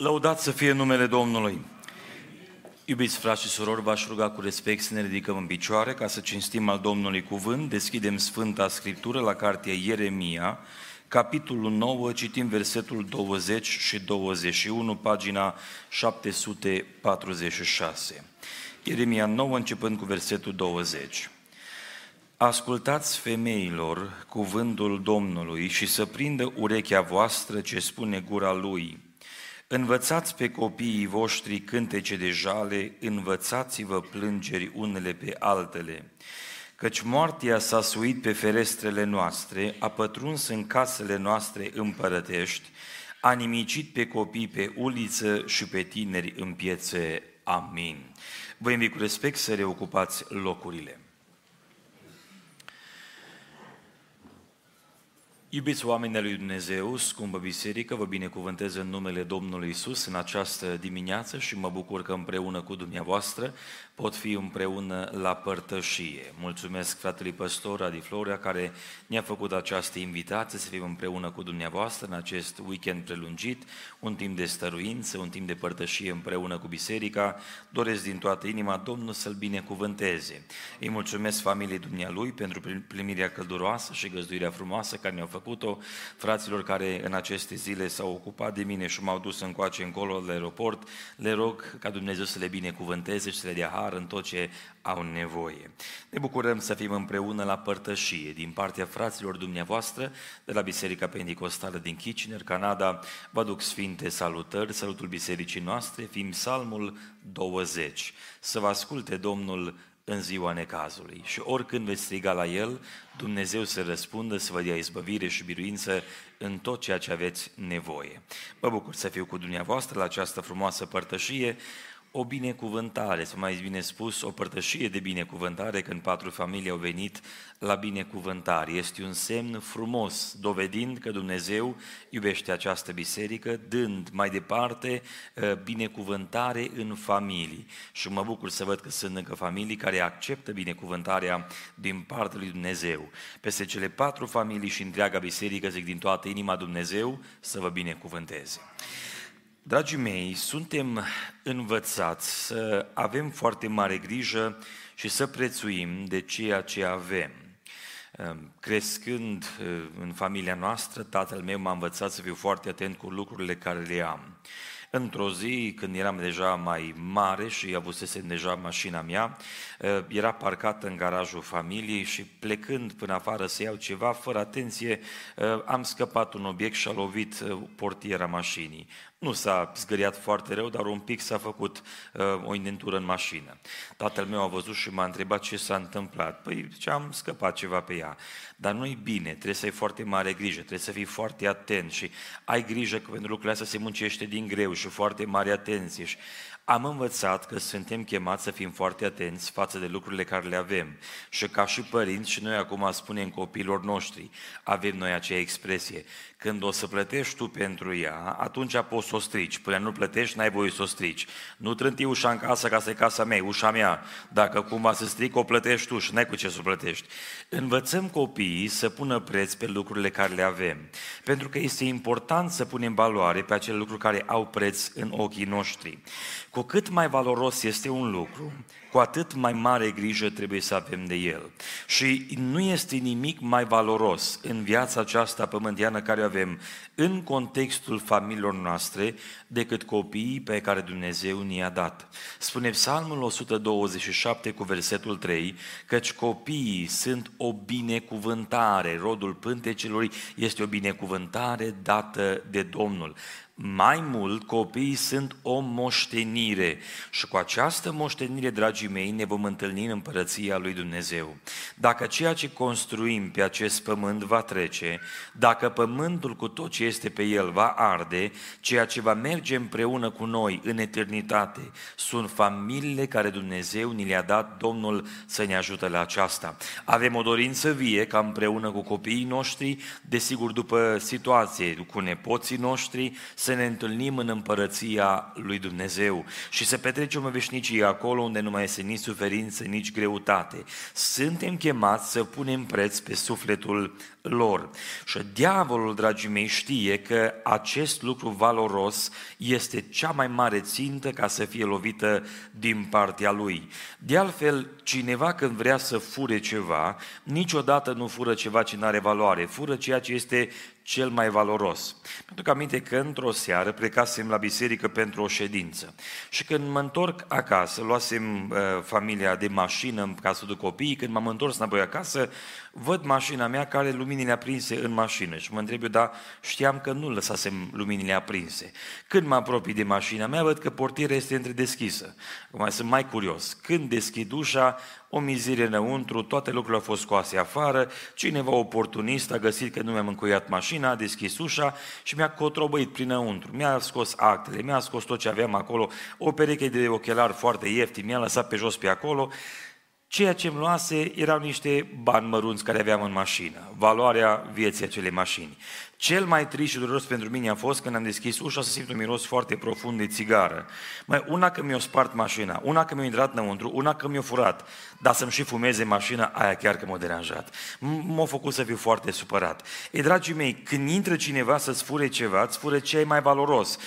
Lăudat să fie numele Domnului! Iubiți frați și surori, v-aș ruga cu respect să ne ridicăm în picioare ca să cinstim al Domnului cuvânt. Deschidem Sfânta Scriptură la cartea Ieremia, capitolul 9, citim versetul 20 și 21, pagina 746. Ieremia 9, începând cu versetul 20. Ascultați femeilor cuvântul Domnului și să prindă urechea voastră ce spune gura Lui. Învățați pe copiii voștri cântece de jale, învățați-vă plângeri unele pe altele. Căci moartea s-a suit pe ferestrele noastre, a pătruns în casele noastre împărătești, a nimicit pe copii pe uliță și pe tineri în piețe. Amin. Vă invit cu respect să reocupați locurile. Iubiți oamenii lui Dumnezeu, scumpă biserică, vă binecuvântez în numele Domnului Isus în această dimineață și mă bucur că împreună cu dumneavoastră pot fi împreună la părtășie. Mulțumesc fratului păstor Adi Florea care ne-a făcut această invitație să fim împreună cu dumneavoastră în acest weekend prelungit, un timp de stăruință, un timp de părtășie împreună cu biserica. Doresc din toată inima Domnul să-L binecuvânteze. Îi mulțumesc familiei dumnealui pentru primirea călduroasă și găzduirea frumoasă care ne-au făcut-o, fraților care în aceste zile s-au ocupat de mine și m-au dus încoace încolo la aeroport. Le rog ca Dumnezeu să le binecuvânteze și să le dea har în tot ce au nevoie. Ne bucurăm să fim împreună la părtășie din partea fraților dumneavoastră de la Biserica Pentecostală din Kitchener, Canada. Vă duc sfinte salutări, salutul bisericii noastre, fiind psalmul 20. Să vă asculte Domnul în ziua necazului. Și oricând veți striga la El, Dumnezeu să răspundă, să vă dea izbăvire și biruință în tot ceea ce aveți nevoie. Mă bucur să fiu cu dumneavoastră la această frumoasă părtășie o binecuvântare, să mai bine spus, o părtășie de binecuvântare când patru familii au venit la binecuvântare. Este un semn frumos, dovedind că Dumnezeu iubește această biserică, dând mai departe uh, binecuvântare în familii. Și mă bucur să văd că sunt încă familii care acceptă binecuvântarea din partea lui Dumnezeu. Peste cele patru familii și întreaga biserică, zic din toată inima Dumnezeu, să vă binecuvânteze. Dragii mei, suntem învățați să avem foarte mare grijă și să prețuim de ceea ce avem. Ehm, crescând eh, în familia noastră, tatăl meu m-a învățat să fiu foarte atent cu lucrurile care le am. Într-o zi, când eram deja mai mare și avusesem deja mașina mea, eh, era parcată în garajul familiei și plecând până afară să iau ceva, fără atenție, eh, am scăpat un obiect și a lovit portiera mașinii. Nu s-a zgâriat foarte rău, dar un pic s-a făcut uh, o indentură în mașină. Tatăl meu a văzut și m-a întrebat ce s-a întâmplat. Păi, ce am scăpat ceva pe ea. Dar nu-i bine, trebuie să ai foarte mare grijă, trebuie să fii foarte atent și ai grijă că pentru lucrurile astea se muncește din greu și foarte mare atenție. Și am învățat că suntem chemați să fim foarte atenți față de lucrurile care le avem. Și ca și părinți, și noi acum spunem copiilor noștri, avem noi acea expresie, când o să plătești tu pentru ea, atunci poți să o strici. Până nu plătești, n-ai voie să o strici. Nu trânti ușa în casă ca să e casa mea, ușa mea. Dacă cumva să stric, o plătești tu și n-ai cu ce să o plătești. Învățăm copiii să pună preț pe lucrurile care le avem. Pentru că este important să punem valoare pe acele lucruri care au preț în ochii noștri. Cu cât mai valoros este un lucru, cu atât mai mare grijă trebuie să avem de el. Și nu este nimic mai valoros în viața aceasta pământiană care o avem, în contextul familiilor noastre, decât copiii pe care Dumnezeu ni-a dat. Spune Psalmul 127 cu versetul 3, căci copiii sunt o binecuvântare, rodul pântecelor este o binecuvântare dată de Domnul. Mai mult, copiii sunt o moștenire și cu această moștenire, dragii mei, ne vom întâlni în împărăția lui Dumnezeu. Dacă ceea ce construim pe acest pământ va trece, dacă pământul cu tot ce este pe el va arde, ceea ce va merge împreună cu noi în eternitate sunt familiile care Dumnezeu ni le-a dat Domnul să ne ajute la aceasta. Avem o dorință vie ca împreună cu copiii noștri, desigur după situație, cu nepoții noștri, să să ne întâlnim în împărăția lui Dumnezeu și să petrecem în veșnicie acolo unde nu mai este nici suferință, nici greutate. Suntem chemați să punem preț pe sufletul lor. Și diavolul, dragii mei, știe că acest lucru valoros este cea mai mare țintă ca să fie lovită din partea lui. De altfel, cineva când vrea să fure ceva, niciodată nu fură ceva ce nu are valoare, fură ceea ce este cel mai valoros. Pentru că aminte că într-o seară plecasem la biserică pentru o ședință și când mă întorc acasă, luasem uh, familia de mașină ca să duc copiii, când m-am întors înapoi acasă, văd mașina mea care luminile aprinse în mașină și mă întreb eu, dar știam că nu lăsasem luminile aprinse. Când mă apropii de mașina mea, văd că portiera este întredeschisă. Acum sunt mai curios. Când deschid ușa, o mizerie înăuntru, toate lucrurile au fost scoase afară, cineva oportunist a găsit că nu mi-am încuiat mașina, a deschis ușa și mi-a cotrobăit prinăuntru. Mi-a scos actele, mi-a scos tot ce aveam acolo, o pereche de ochelari foarte ieftin, mi-a lăsat pe jos pe acolo Ceea ce îmi luase erau niște bani mărunți care aveam în mașină, valoarea vieții acelei mașini. Cel mai trist și dureros pentru mine a fost când am deschis ușa să simt un miros foarte profund de țigară. Mai una că mi-a spart mașina, una că mi-a intrat înăuntru, una că mi-a furat, dar să-mi și fumeze mașina, aia chiar că m-a deranjat. M-a făcut să fiu foarte supărat. E, dragii mei, când intră cineva să-ți fure ceva, îți fure ce e mai valoros.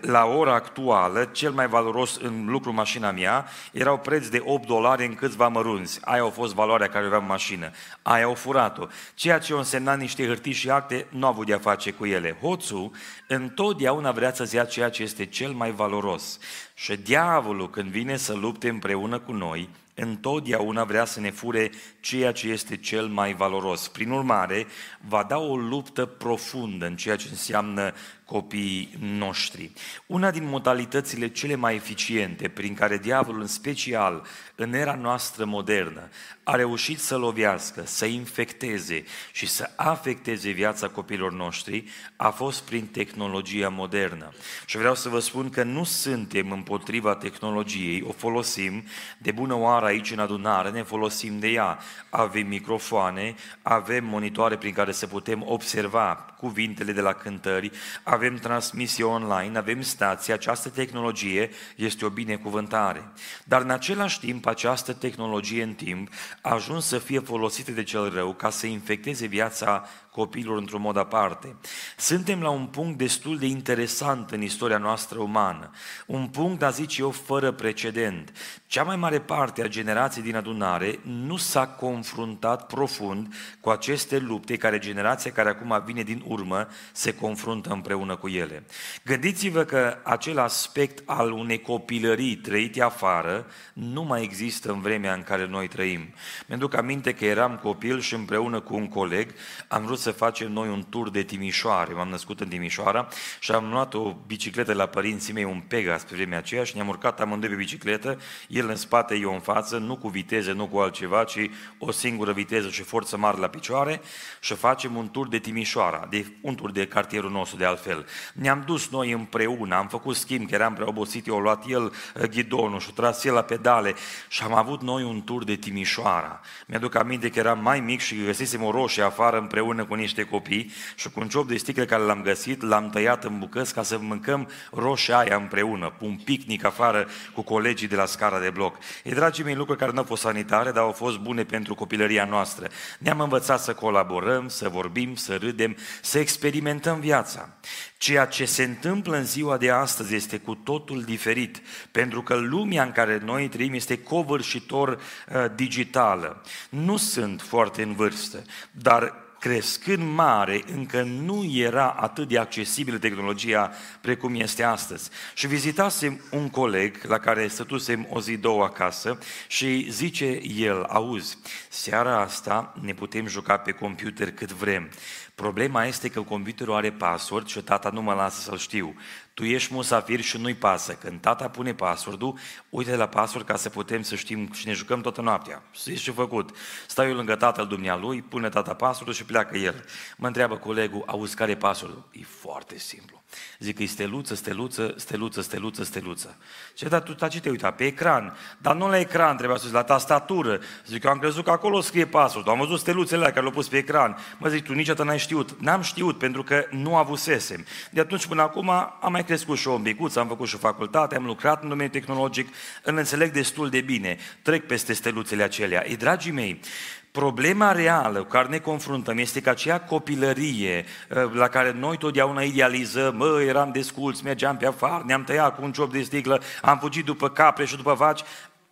La ora actuală, cel mai valoros în lucru mașina mea erau preț de 8 dolari în câțiva mărunți. Aia a fost valoarea care aveam în mașină. Aia au furat-o. Ceea ce a însemnat niște hârtii și acte, nu a avut de a face cu ele. Hoțul întotdeauna vrea să-ți ia ceea ce este cel mai valoros. Și diavolul, când vine să lupte împreună cu noi, întotdeauna vrea să ne fure ceea ce este cel mai valoros. Prin urmare, va da o luptă profundă în ceea ce înseamnă copiii noștri. Una din modalitățile cele mai eficiente prin care diavolul, în special în era noastră modernă, a reușit să lovească, să infecteze și să afecteze viața copiilor noștri, a fost prin tehnologia modernă. Și vreau să vă spun că nu suntem împotriva tehnologiei, o folosim de bună oară aici în adunare, ne folosim de ea. Avem microfoane, avem monitoare prin care să putem observa cuvintele de la cântări, avem transmisie online, avem stații, această tehnologie este o binecuvântare. Dar în același timp, această tehnologie în timp a ajuns să fie folosită de cel rău ca să infecteze viața copiilor într-un mod aparte. Suntem la un punct destul de interesant în istoria noastră umană, un punct, a zice eu, fără precedent. Cea mai mare parte a generației din adunare nu s-a confruntat profund cu aceste lupte care generația care acum vine din urmă se confruntă împreună cu ele. Gândiți-vă că acel aspect al unei copilării trăite afară nu mai există în vremea în care noi trăim. Mi-aduc aminte că eram copil și împreună cu un coleg am vrut să facem noi un tur de Timișoare. M-am născut în Timișoara și am luat o bicicletă la părinții mei, un Pegas pe vremea aceea și ne-am urcat amândoi pe bicicletă, el în spate, eu în față, nu cu viteză, nu cu altceva, ci o singură viteză și forță mare la picioare și facem un tur de Timișoara, de, un tur de cartierul nostru de altfel. Ne-am dus noi împreună, am făcut schimb, că eram prea obosit, eu luat el eh, ghidonul și tras el la pedale și am avut noi un tur de Timișoara. Mi-aduc aminte că eram mai mic și găsisem o roșie afară împreună cu niște copii și cu un ciop de sticle care l-am găsit, l-am tăiat în bucăți ca să mâncăm roșia aia împreună, un picnic afară cu colegii de la scara de bloc. E, dragii mei, lucruri care nu au fost sanitare, dar au fost bune pentru copilăria noastră. Ne-am învățat să colaborăm, să vorbim, să râdem, să experimentăm viața. Ceea ce se întâmplă în ziua de astăzi este cu totul diferit, pentru că lumea în care noi trăim este covârșitor uh, digitală. Nu sunt foarte în vârstă, dar crescând mare, încă nu era atât de accesibilă tehnologia precum este astăzi. Și vizitasem un coleg la care stătusem o zi, două acasă și zice el, auzi, seara asta ne putem juca pe computer cât vrem. Problema este că computerul are password și tata nu mă lasă să-l știu. Tu ești musafir și nu-i pasă. Când tata pune password-ul, uite la password ca să putem să știm și ne jucăm toată noaptea. Știți ce făcut? Stau eu lângă tatăl dumnealui, pune tata password și pleacă el. Mă întreabă colegul, auzi care e password E foarte simplu. Zic că e steluță, steluță, steluță, steluță, steluță. Ce, dar tu ta ce te uita? Pe ecran. Dar nu la ecran, trebuia să la tastatură. Zic, eu am crezut că acolo scrie pasul. Am văzut steluțele care le-au pus pe ecran. Mă zic, tu niciodată n-ai știut. N-am știut, pentru că nu avusesem. De atunci până acum am mai crescut și o ambicuță, am făcut și o facultate, am lucrat în domeniul tehnologic, îl înțeleg destul de bine. Trec peste steluțele acelea. Ei, dragii mei, Problema reală cu care ne confruntăm este că aceea copilărie ă, la care noi totdeauna idealizăm, mă, eram desculți, mergeam pe afară, ne-am tăiat cu un ciop de sticlă, am fugit după capre și după vaci,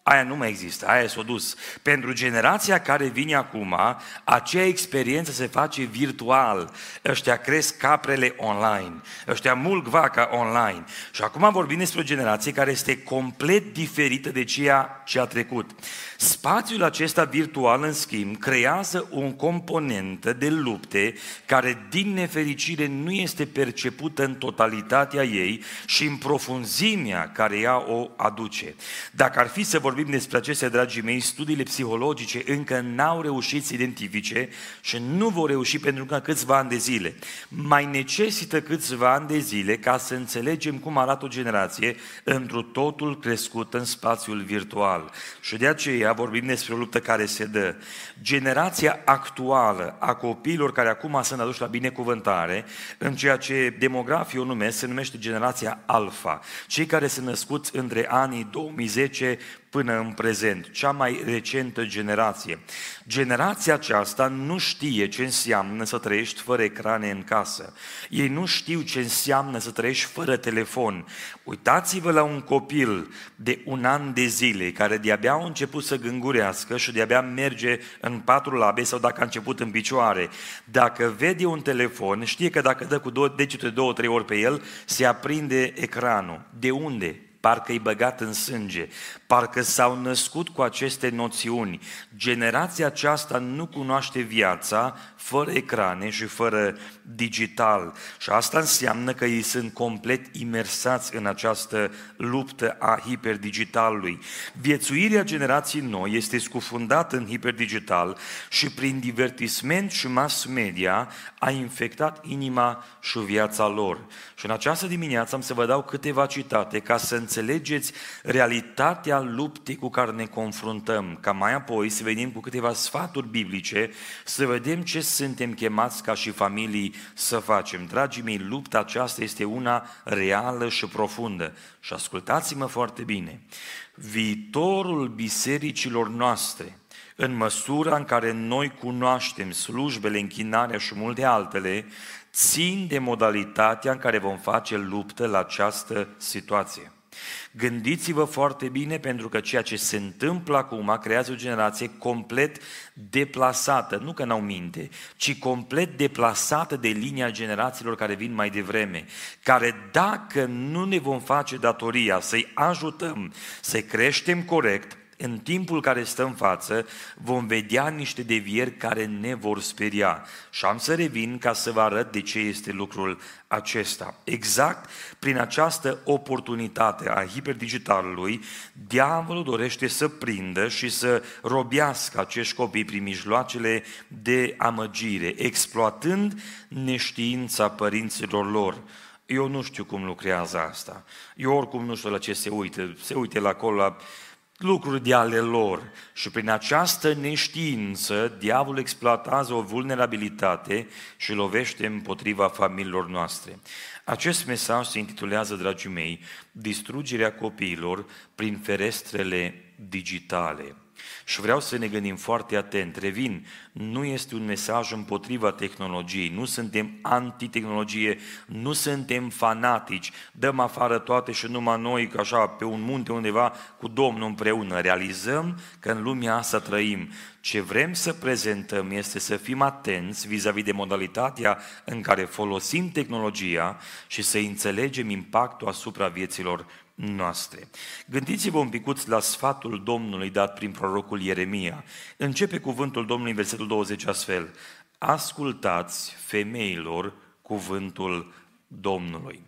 aia nu mai există, aia s-a dus. Pentru generația care vine acum, acea experiență se face virtual. Ăștia cresc caprele online, ăștia mulg vaca online. Și acum vorbim despre o generație care este complet diferită de ceea ce a trecut. Spațiul acesta virtual, în schimb, creează o componentă de lupte care, din nefericire, nu este percepută în totalitatea ei și în profunzimea care ea o aduce. Dacă ar fi să vorbim despre acestea, dragii mei, studiile psihologice încă n-au reușit să identifice și nu vor reuși pentru că câțiva ani de zile. Mai necesită câțiva ani de zile ca să înțelegem cum arată o generație într totul crescut în spațiul virtual. Și de aceea aceea vorbim despre o luptă care se dă. Generația actuală a copiilor care acum sunt aduși la binecuvântare, în ceea ce demografii o numesc, se numește generația alfa. Cei care se născuți între anii 2010 până în prezent, cea mai recentă generație. Generația aceasta nu știe ce înseamnă să trăiești fără ecrane în casă. Ei nu știu ce înseamnă să trăiești fără telefon. Uitați-vă la un copil de un an de zile care de-abia a început să gângurească și de-abia merge în patru labe sau dacă a început în picioare. Dacă vede un telefon, știe că dacă dă cu două, degete două, trei ori pe el, se aprinde ecranul. De unde? parcă e băgat în sânge, parcă s-au născut cu aceste noțiuni. Generația aceasta nu cunoaște viața fără ecrane și fără digital. Și asta înseamnă că ei sunt complet imersați în această luptă a hiperdigitalului. Viețuirea generației noi este scufundată în hiperdigital și prin divertisment și mass media a infectat inima și viața lor. Și în această dimineață am să vă dau câteva citate ca să înțelegeți realitatea luptei cu care ne confruntăm, ca mai apoi să venim cu câteva sfaturi biblice, să vedem ce suntem chemați ca și familii să facem. Dragii mei, lupta aceasta este una reală și profundă. Și ascultați-mă foarte bine. Viitorul bisericilor noastre, în măsura în care noi cunoaștem slujbele, închinarea și multe altele, țin de modalitatea în care vom face luptă la această situație. Gândiți-vă foarte bine pentru că ceea ce se întâmplă acum creează o generație complet deplasată, nu că n-au minte, ci complet deplasată de linia generațiilor care vin mai devreme, care dacă nu ne vom face datoria să-i ajutăm să creștem corect, în timpul care stă în față, vom vedea niște devieri care ne vor speria. Și am să revin ca să vă arăt de ce este lucrul acesta. Exact prin această oportunitate a hiperdigitalului, diavolul dorește să prindă și să robească acești copii prin mijloacele de amăgire, exploatând neștiința părinților lor. Eu nu știu cum lucrează asta. Eu oricum nu știu la ce se uită. Se uite la acolo la lucruri de ale lor și prin această neștiință diavolul exploatează o vulnerabilitate și lovește împotriva familiilor noastre. Acest mesaj se intitulează, dragii mei, Distrugerea copiilor prin ferestrele digitale. Și vreau să ne gândim foarte atent. Revin, nu este un mesaj împotriva tehnologiei, nu suntem anti-tehnologie, nu suntem fanatici, dăm afară toate și numai noi, ca așa, pe un munte undeva, cu Domnul împreună. Realizăm că în lumea asta trăim. Ce vrem să prezentăm este să fim atenți vis-a-vis de modalitatea în care folosim tehnologia și să înțelegem impactul asupra vieților noastre. Gândiți-vă un picuț la sfatul Domnului dat prin prorocul Ieremia. Începe cuvântul Domnului în versetul 20 astfel. Ascultați femeilor cuvântul Domnului.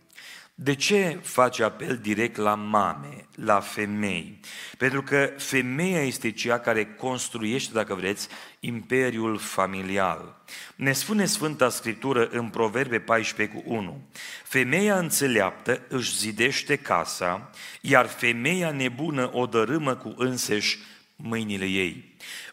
De ce face apel direct la mame, la femei? Pentru că femeia este cea care construiește, dacă vreți, imperiul familial. Ne spune Sfânta Scriptură în Proverbe 14 cu 1. Femeia înțeleaptă își zidește casa, iar femeia nebună o dărâmă cu înseși mâinile ei.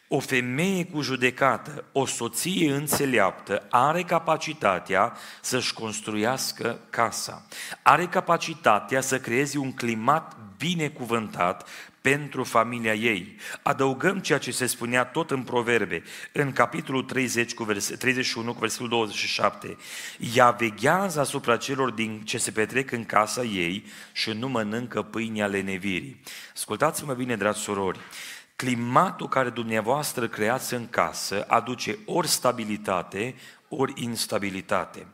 O femeie cu judecată, o soție înțeleaptă, are capacitatea să-și construiască casa. Are capacitatea să creeze un climat binecuvântat pentru familia ei. Adăugăm ceea ce se spunea tot în proverbe, în capitolul 30 cu vers- 31 cu versetul 27. Ea veghează asupra celor din ce se petrec în casa ei și nu mănâncă pâine ale nevirii. Ascultați-mă bine, dragi surori, climatul care dumneavoastră creați în casă aduce ori stabilitate, ori instabilitate.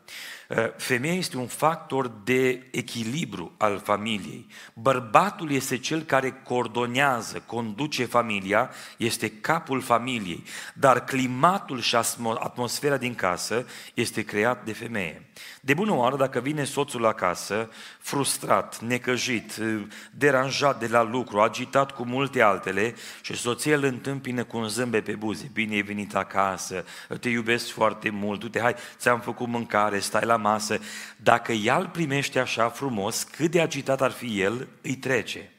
Uh, femeia este un factor de echilibru al familiei. Bărbatul este cel care coordonează, conduce familia, este capul familiei, dar climatul și atmosfera din casă este creat de femeie. De bună oară, dacă vine soțul acasă, frustrat, necăjit, uh, deranjat de la lucru, agitat cu multe altele și soția îl întâmpină cu un zâmbet pe buze, bine ai venit acasă, te iubesc foarte mult, uite, hai, ți-am făcut mâncare, stai la masă, dacă ea îl primește așa frumos, cât de agitat ar fi el, îi trece.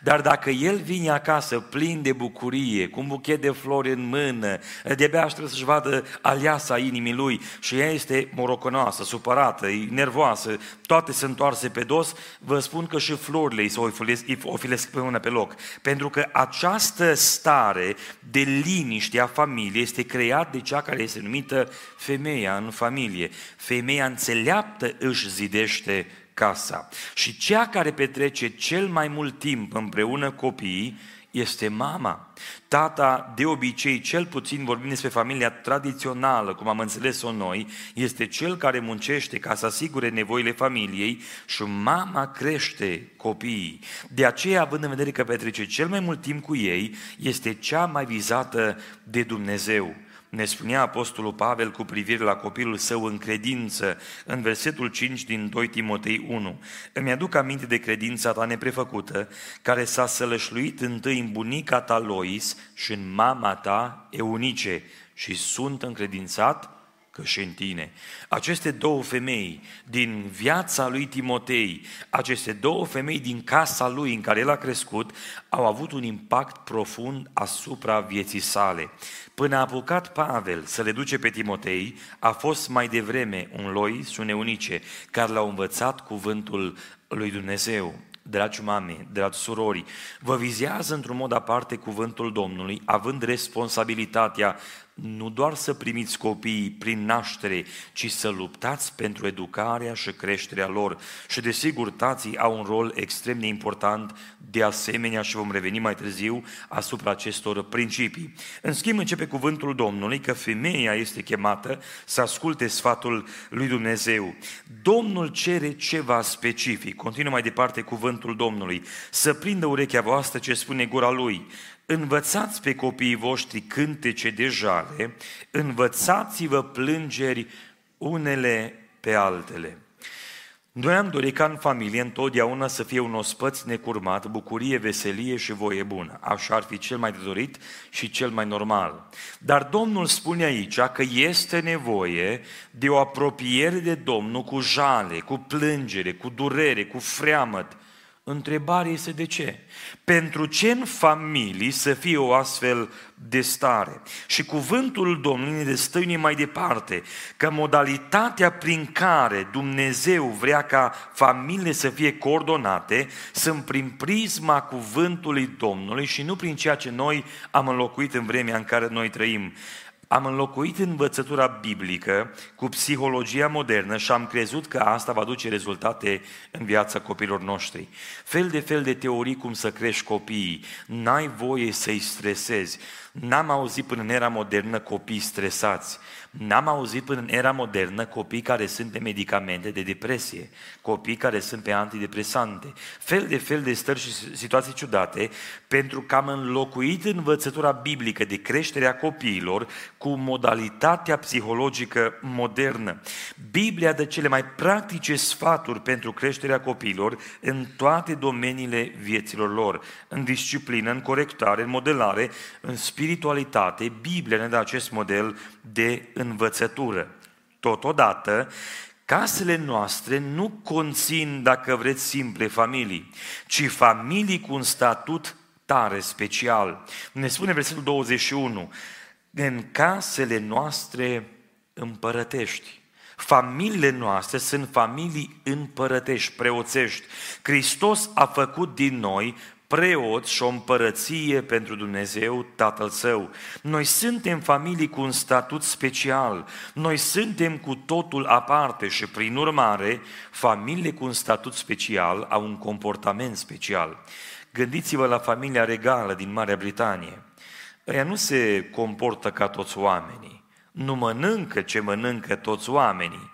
Dar dacă el vine acasă plin de bucurie, cu un buchet de flori în mână, de-abia aștept să-și vadă aliasa inimii lui și ea este moroconoasă, supărată, e nervoasă, toate se întoarse pe dos, vă spun că și florile îi se ofilesc pe mână pe loc. Pentru că această stare de liniște a familiei este creat de cea care este numită femeia în familie. Femeia înțeleaptă își zidește casa. Și cea care petrece cel mai mult timp împreună copiii este mama. Tata, de obicei, cel puțin vorbim despre familia tradițională, cum am înțeles-o noi, este cel care muncește ca să asigure nevoile familiei și mama crește copiii. De aceea, având în vedere că petrece cel mai mult timp cu ei, este cea mai vizată de Dumnezeu ne spunea Apostolul Pavel cu privire la copilul său în credință, în versetul 5 din 2 Timotei 1. Îmi aduc aminte de credința ta neprefăcută, care s-a sălășluit întâi în bunica ta Lois și în mama ta Eunice și sunt încredințat că și în tine. Aceste două femei din viața lui Timotei, aceste două femei din casa lui în care el a crescut, au avut un impact profund asupra vieții sale. Până a apucat Pavel să le duce pe Timotei, a fost mai devreme un loi și un eunice care l-au învățat cuvântul lui Dumnezeu. Dragi mame, dragi surori, vă vizează într-un mod aparte cuvântul Domnului, având responsabilitatea nu doar să primiți copiii prin naștere, ci să luptați pentru educarea și creșterea lor. Și desigur, tații au un rol extrem de important, de asemenea și vom reveni mai târziu asupra acestor principii. În schimb, începe cuvântul Domnului că femeia este chemată să asculte sfatul lui Dumnezeu. Domnul cere ceva specific. Continuă mai departe cuvântul Domnului. Să prindă urechea voastră ce spune gura lui învățați pe copiii voștri cântece de jale, învățați-vă plângeri unele pe altele. Noi am dorit ca în familie întotdeauna să fie un ospăț necurmat, bucurie, veselie și voie bună. Așa ar fi cel mai de dorit și cel mai normal. Dar Domnul spune aici că este nevoie de o apropiere de Domnul cu jale, cu plângere, cu durere, cu freamăt, Întrebarea este de ce? Pentru ce în familii să fie o astfel de stare? Și cuvântul Domnului ne destăine mai departe că modalitatea prin care Dumnezeu vrea ca familiile să fie coordonate sunt prin prisma cuvântului Domnului și nu prin ceea ce noi am înlocuit în vremea în care noi trăim. Am înlocuit învățătura biblică cu psihologia modernă și am crezut că asta va duce rezultate în viața copilor noștri. Fel de fel de teorii cum să crești copiii, n-ai voie să-i stresezi. N-am auzit până în era modernă copii stresați. N-am auzit până în era modernă copii care sunt pe medicamente de depresie, copii care sunt pe antidepresante, fel de fel de stări și situații ciudate, pentru că am înlocuit învățătura biblică de creșterea copiilor cu modalitatea psihologică modernă. Biblia dă cele mai practice sfaturi pentru creșterea copiilor în toate domeniile vieților lor, în disciplină, în corectare, în modelare, în spiritualitate. Biblia ne dă acest model de învățătură. Totodată, casele noastre nu conțin, dacă vreți, simple familii, ci familii cu un statut tare, special. Ne spune versetul 21, în casele noastre împărătești. Familiile noastre sunt familii împărătești, preoțești. Hristos a făcut din noi preot și o împărăție pentru Dumnezeu Tatăl Său. Noi suntem familii cu un statut special, noi suntem cu totul aparte și prin urmare, familiile cu un statut special au un comportament special. Gândiți-vă la familia regală din Marea Britanie. Ea nu se comportă ca toți oamenii nu mănâncă ce mănâncă toți oamenii,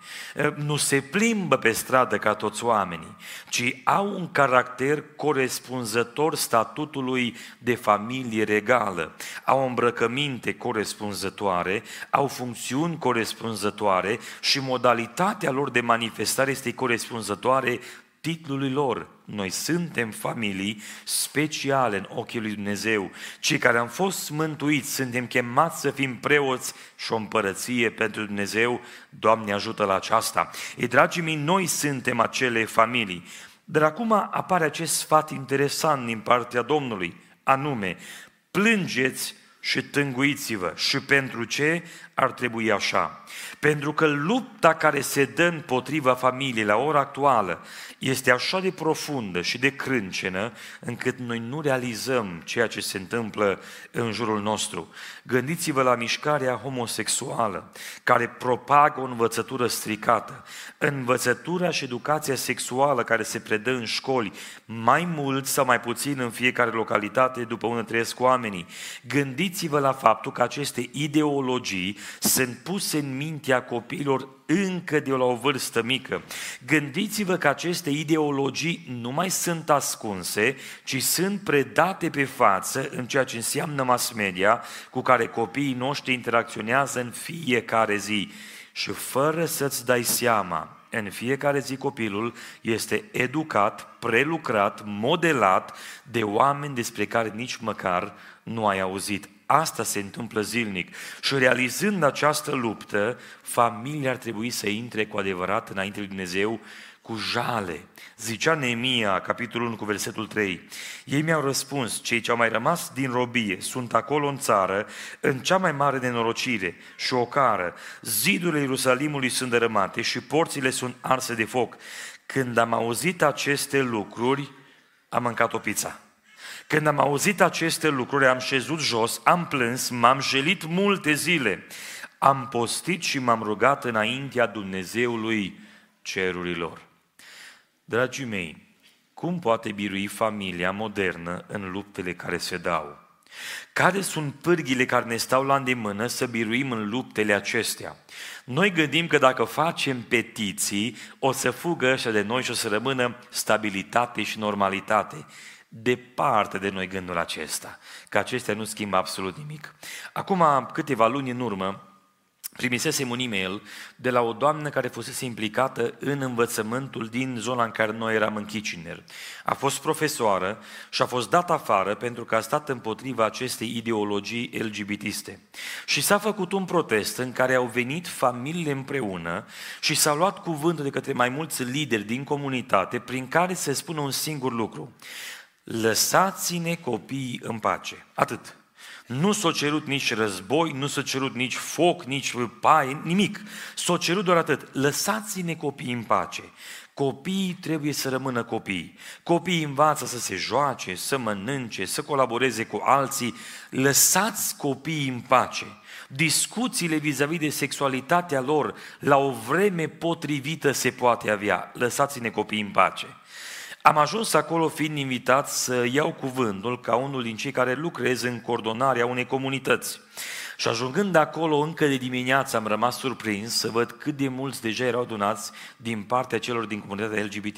nu se plimbă pe stradă ca toți oamenii, ci au un caracter corespunzător statutului de familie regală, au îmbrăcăminte corespunzătoare, au funcțiuni corespunzătoare și modalitatea lor de manifestare este corespunzătoare titlului lor. Noi suntem familii speciale în ochii lui Dumnezeu. Cei care am fost mântuiți, suntem chemați să fim preoți și o împărăție pentru Dumnezeu. Doamne ajută la aceasta. Ei, dragii mei, noi suntem acele familii. Dar acum apare acest sfat interesant din partea Domnului, anume, plângeți și tânguiți-vă. Și pentru ce ar trebui așa? Pentru că lupta care se dă împotriva familiei la ora actuală este așa de profundă și de crâncenă încât noi nu realizăm ceea ce se întâmplă în jurul nostru. Gândiți-vă la mișcarea homosexuală care propagă o învățătură stricată. Învățătura și educația sexuală care se predă în școli, mai mult sau mai puțin în fiecare localitate după unde trăiesc oamenii. Gândiți-vă la faptul că aceste ideologii sunt puse în mintea copiilor încă de la o vârstă mică. Gândiți-vă că aceste ideologii nu mai sunt ascunse, ci sunt predate pe față în ceea ce înseamnă mass media cu care copiii noștri interacționează în fiecare zi. Și fără să-ți dai seama, în fiecare zi copilul este educat, prelucrat, modelat de oameni despre care nici măcar nu ai auzit. Asta se întâmplă zilnic. Și realizând această luptă, familia ar trebui să intre cu adevărat înainte lui Dumnezeu cu jale. Zicea Neemia, capitolul 1 cu versetul 3, ei mi-au răspuns, cei ce au mai rămas din robie sunt acolo în țară, în cea mai mare nenorocire și ocară, zidurile Ierusalimului sunt dărâmate și porțile sunt arse de foc. Când am auzit aceste lucruri, am mâncat o pizza. Când am auzit aceste lucruri, am șezut jos, am plâns, m-am jelit multe zile. Am postit și m-am rugat înaintea Dumnezeului cerurilor. Dragii mei, cum poate birui familia modernă în luptele care se dau? Care sunt pârghile care ne stau la îndemână să biruim în luptele acestea? Noi gândim că dacă facem petiții, o să fugă ăștia de noi și o să rămână stabilitate și normalitate departe de noi gândul acesta, că acestea nu schimbă absolut nimic. Acum câteva luni în urmă, primisesem un e-mail de la o doamnă care fusese implicată în învățământul din zona în care noi eram în Kitchener. A fost profesoară și a fost dat afară pentru că a stat împotriva acestei ideologii LGBTiste. Și s-a făcut un protest în care au venit familiile împreună și s-a luat cuvântul de către mai mulți lideri din comunitate prin care se spune un singur lucru lăsați-ne copiii în pace. Atât. Nu s-a cerut nici război, nu s-a cerut nici foc, nici paie, nimic. S-a cerut doar atât. Lăsați-ne copiii în pace. Copiii trebuie să rămână copii. Copiii învață să se joace, să mănânce, să colaboreze cu alții. Lăsați copiii în pace. Discuțiile vis-a-vis de sexualitatea lor la o vreme potrivită se poate avea. Lăsați-ne copiii în pace. Am ajuns acolo fiind invitat să iau cuvântul ca unul din cei care lucrez în coordonarea unei comunități. Și ajungând acolo încă de dimineață am rămas surprins să văd cât de mulți deja erau adunați din partea celor din comunitatea LGBT.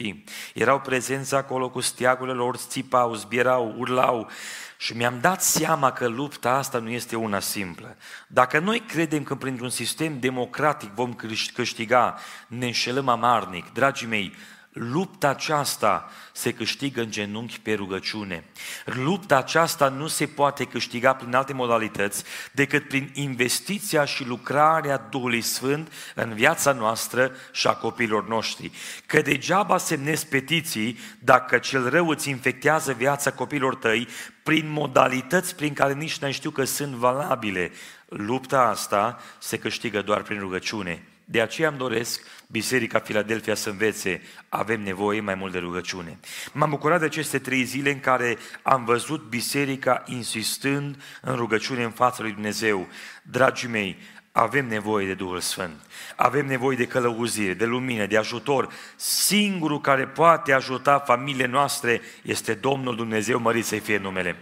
Erau prezenți acolo cu steagurile lor, țipau, zbierau, urlau și mi-am dat seama că lupta asta nu este una simplă. Dacă noi credem că printr-un sistem democratic vom câștiga, ne înșelăm amarnic. Dragii mei, Lupta aceasta se câștigă în genunchi pe rugăciune. Lupta aceasta nu se poate câștiga prin alte modalități decât prin investiția și lucrarea Duhului Sfânt în viața noastră și a copiilor noștri. Că degeaba semnezi petiții dacă cel rău îți infectează viața copiilor tăi prin modalități prin care nici nu știu că sunt valabile. Lupta asta se câștigă doar prin rugăciune. De aceea îmi doresc Biserica Filadelfia să învețe, avem nevoie mai mult de rugăciune. M-am bucurat de aceste trei zile în care am văzut biserica insistând în rugăciune în fața lui Dumnezeu. Dragii mei, avem nevoie de Duhul Sfânt, avem nevoie de călăuzire, de lumină, de ajutor. Singurul care poate ajuta familiile noastre este Domnul Dumnezeu, mărit să fie numele.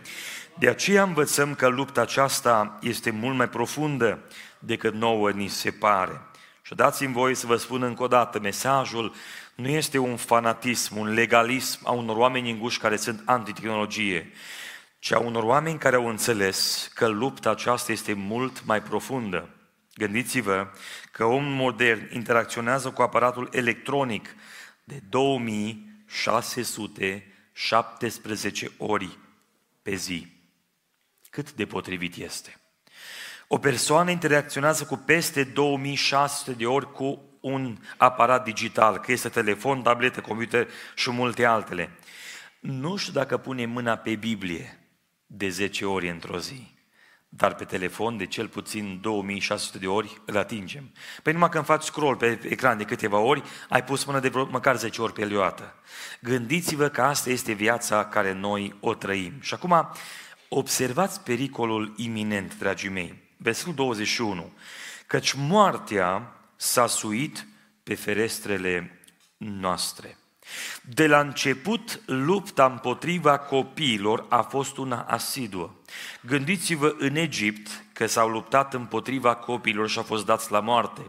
De aceea învățăm că lupta aceasta este mult mai profundă decât nouă ni se pare. Și dați-mi voie să vă spun încă o dată, mesajul nu este un fanatism, un legalism a unor oameni înguși care sunt antitehnologie, ci a unor oameni care au înțeles că lupta aceasta este mult mai profundă. Gândiți-vă că omul modern interacționează cu aparatul electronic de 2617 ori pe zi. Cât de potrivit este? O persoană interacționează cu peste 2600 de ori cu un aparat digital, că este telefon, tabletă, computer și multe altele. Nu știu dacă pune mâna pe Biblie de 10 ori într-o zi, dar pe telefon de cel puțin 2600 de ori îl atingem. Păi numai când faci scroll pe ecran de câteva ori, ai pus mână de vreo, măcar 10 ori pe lioată. Gândiți-vă că asta este viața care noi o trăim. Și acum observați pericolul iminent, dragii mei versetul 21, căci moartea s-a suit pe ferestrele noastre. De la început, lupta împotriva copiilor a fost una asiduă. Gândiți-vă în Egipt că s-au luptat împotriva copiilor și au fost dați la moarte.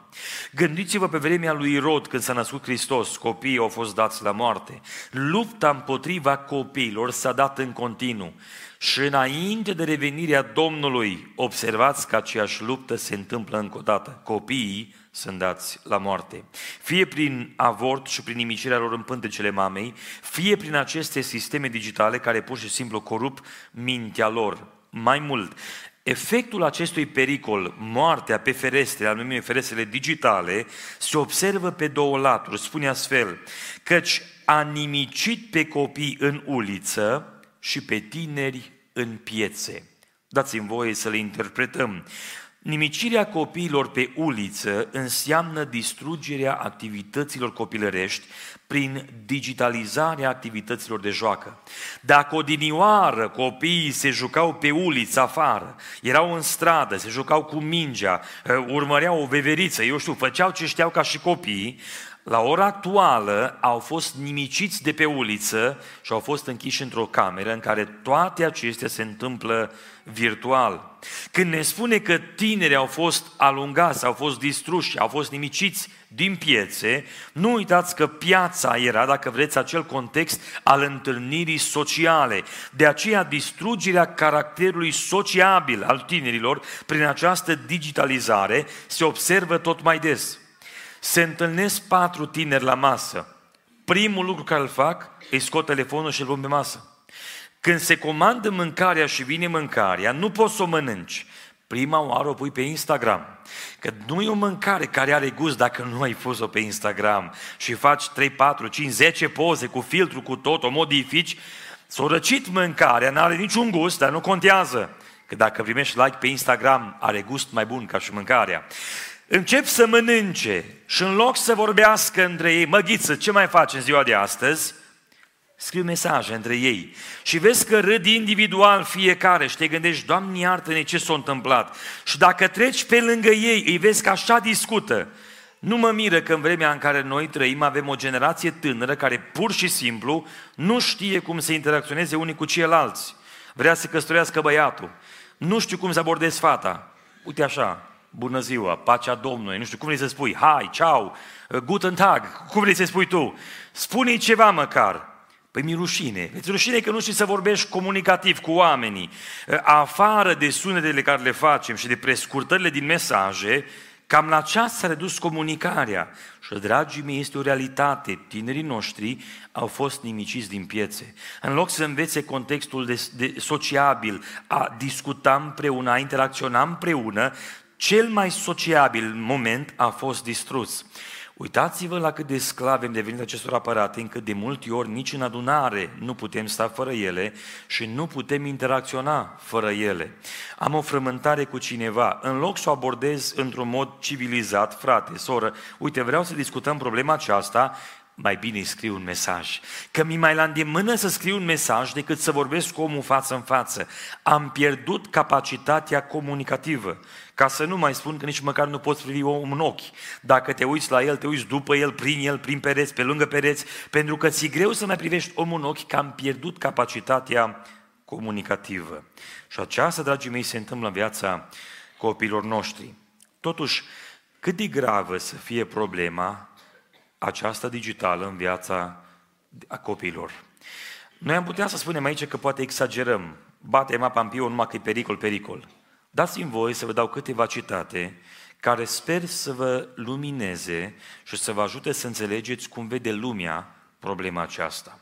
Gândiți-vă pe vremea lui Irod când s-a născut Hristos, copiii au fost dați la moarte. Lupta împotriva copiilor s-a dat în continuu. Și înainte de revenirea Domnului, observați că aceeași luptă se întâmplă încă o dată. Copiii sunt dați la moarte. Fie prin avort și prin nimicirea lor în pântecele mamei, fie prin aceste sisteme digitale care pur și simplu corup mintea lor. Mai mult, efectul acestui pericol, moartea pe ferestre, anumite ferestrele digitale, se observă pe două laturi. Spune astfel, căci a nimicit pe copii în uliță și pe tineri în piețe. Dați-mi voie să le interpretăm. Nimicirea copiilor pe uliță înseamnă distrugerea activităților copilărești prin digitalizarea activităților de joacă. Dacă odinioară copiii se jucau pe uliță afară, erau în stradă, se jucau cu mingea, urmăreau o veveriță, eu știu, făceau ce știau ca și copiii, la ora actuală au fost nimiciți de pe uliță și au fost închiși într-o cameră în care toate acestea se întâmplă virtual. Când ne spune că tinerii au fost alungați, au fost distruși, au fost nimiciți din piețe, nu uitați că piața era, dacă vreți, acel context al întâlnirii sociale. De aceea distrugerea caracterului sociabil al tinerilor prin această digitalizare se observă tot mai des se întâlnesc patru tineri la masă. Primul lucru care îl fac, îi scot telefonul și îl pun pe masă. Când se comandă mâncarea și vine mâncarea, nu poți să o mănânci. Prima oară o pui pe Instagram. Că nu e o mâncare care are gust dacă nu ai pus-o pe Instagram și faci 3, 4, 5, 10 poze cu filtru, cu tot, o modifici, s-o răcit mâncarea, nu are niciun gust, dar nu contează. Că dacă primești like pe Instagram, are gust mai bun ca și mâncarea încep să mănânce și în loc să vorbească între ei, măghiță, ce mai faci în ziua de astăzi? Scriu mesaje între ei și vezi că râd individual fiecare și te gândești, Doamne iartă-ne ce s-a întâmplat. Și dacă treci pe lângă ei, îi vezi că așa discută. Nu mă miră că în vremea în care noi trăim avem o generație tânără care pur și simplu nu știe cum să interacționeze unii cu ceilalți. Vrea să căsătorească băiatul. Nu știu cum să abordez fata uite așa, bună ziua, pacea Domnului, nu știu, cum vrei să spui, hai, ceau, guten tag, cum vrei să spui tu? Spune-i ceva măcar. Păi mi rușine. Îți rușine că nu știi să vorbești comunicativ cu oamenii. Afară de sunetele care le facem și de prescurtările din mesaje, cam la ce s-a redus comunicarea. Și, dragii mei, este o realitate. Tinerii noștri au fost nimiciți din piețe. În loc să învețe contextul de, de sociabil, a discuta împreună, a interacționa împreună, cel mai sociabil moment a fost distrus. Uitați-vă la cât de sclavi am devenit acestor aparate, încât de multe ori nici în adunare nu putem sta fără ele și nu putem interacționa fără ele. Am o frământare cu cineva, în loc să o abordez într-un mod civilizat, frate, soră, uite, vreau să discutăm problema aceasta, mai bine îi scriu un mesaj. Că mi mai la îndemână să scriu un mesaj decât să vorbesc cu omul față în față. Am pierdut capacitatea comunicativă. Ca să nu mai spun că nici măcar nu poți privi omul în ochi. Dacă te uiți la el, te uiți după el, prin el, prin pereți, pe lângă pereți, pentru că ți-e greu să mai privești omul în ochi, că am pierdut capacitatea comunicativă. Și aceasta, dragii mei, se întâmplă în viața copiilor noștri. Totuși, cât de gravă să fie problema aceasta digitală în viața a copiilor. Noi am putea să spunem aici că poate exagerăm, batem apa în piu numai că e pericol, pericol. Dați-mi voi să vă dau câteva citate care sper să vă lumineze și să vă ajute să înțelegeți cum vede lumea problema aceasta.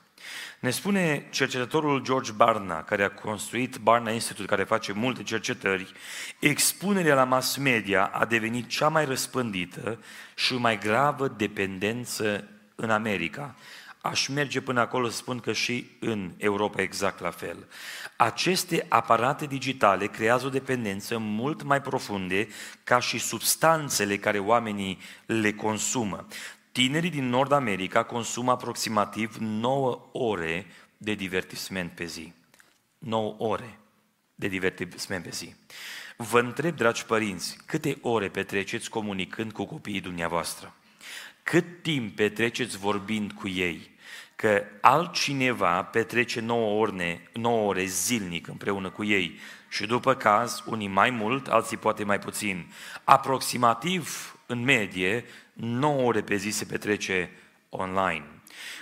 Ne spune cercetătorul George Barna, care a construit Barna Institute, care face multe cercetări, expunerea la mass media a devenit cea mai răspândită și mai gravă dependență în America. Aș merge până acolo să spun că și în Europa exact la fel. Aceste aparate digitale creează o dependență mult mai profunde ca și substanțele care oamenii le consumă. Tinerii din Nord America consumă aproximativ 9 ore de divertisment pe zi. 9 ore de divertisment pe zi. Vă întreb, dragi părinți, câte ore petreceți comunicând cu copiii dumneavoastră? Cât timp petreceți vorbind cu ei? Că altcineva petrece 9 ore, 9 ore zilnic împreună cu ei și după caz, unii mai mult, alții poate mai puțin. Aproximativ, în medie, 9 ore pe zi se petrece online.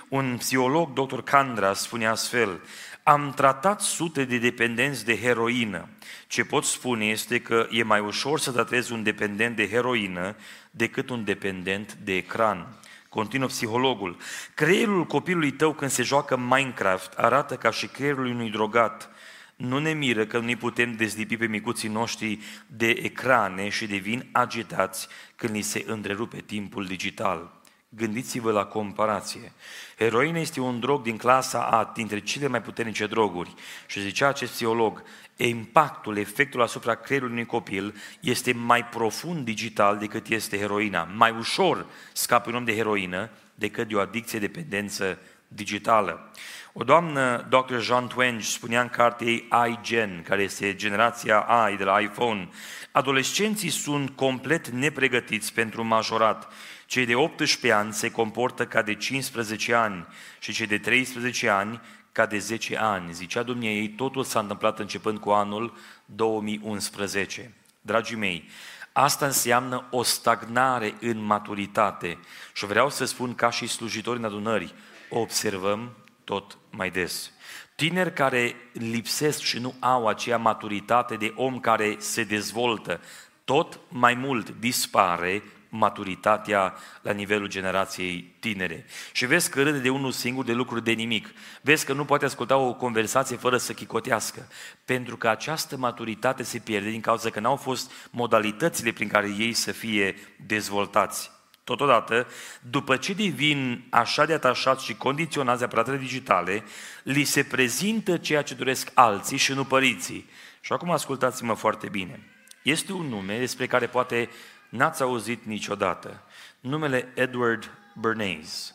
Un psiholog, dr. Kandra, spune astfel, am tratat sute de dependenți de heroină. Ce pot spune este că e mai ușor să tratezi un dependent de heroină decât un dependent de ecran. Continuă psihologul. Creierul copilului tău când se joacă Minecraft arată ca și creierul unui drogat. Nu ne miră că nu putem dezlipi pe micuții noștri de ecrane și devin agitați când li se întrerupe timpul digital. Gândiți-vă la comparație. Heroina este un drog din clasa A, dintre cele mai puternice droguri. Și zicea acest psiholog, impactul, efectul asupra creierului unui copil este mai profund digital decât este heroina. Mai ușor scapă un om de heroină decât de o adicție dependență digitală. O doamnă, Dr. Jean Twenge, spunea în cartea ei iGen, care este generația I de la iPhone, adolescenții sunt complet nepregătiți pentru majorat. Cei de 18 ani se comportă ca de 15 ani și cei de 13 ani ca de 10 ani. Zicea ei, totul s-a întâmplat începând cu anul 2011. Dragii mei, asta înseamnă o stagnare în maturitate și vreau să spun ca și slujitori în adunări, o observăm tot mai des. Tineri care lipsesc și nu au aceea maturitate de om care se dezvoltă, tot mai mult dispare maturitatea la nivelul generației tinere. Și vezi că râde de unul singur de lucruri de nimic. Vezi că nu poate asculta o conversație fără să chicotească. Pentru că această maturitate se pierde din cauza că n-au fost modalitățile prin care ei să fie dezvoltați. Totodată, după ce devin așa de atașați și condiționați de aparatele digitale, li se prezintă ceea ce doresc alții și nu părinții. Și acum ascultați-mă foarte bine. Este un nume despre care poate n-ați auzit niciodată. Numele Edward Bernays.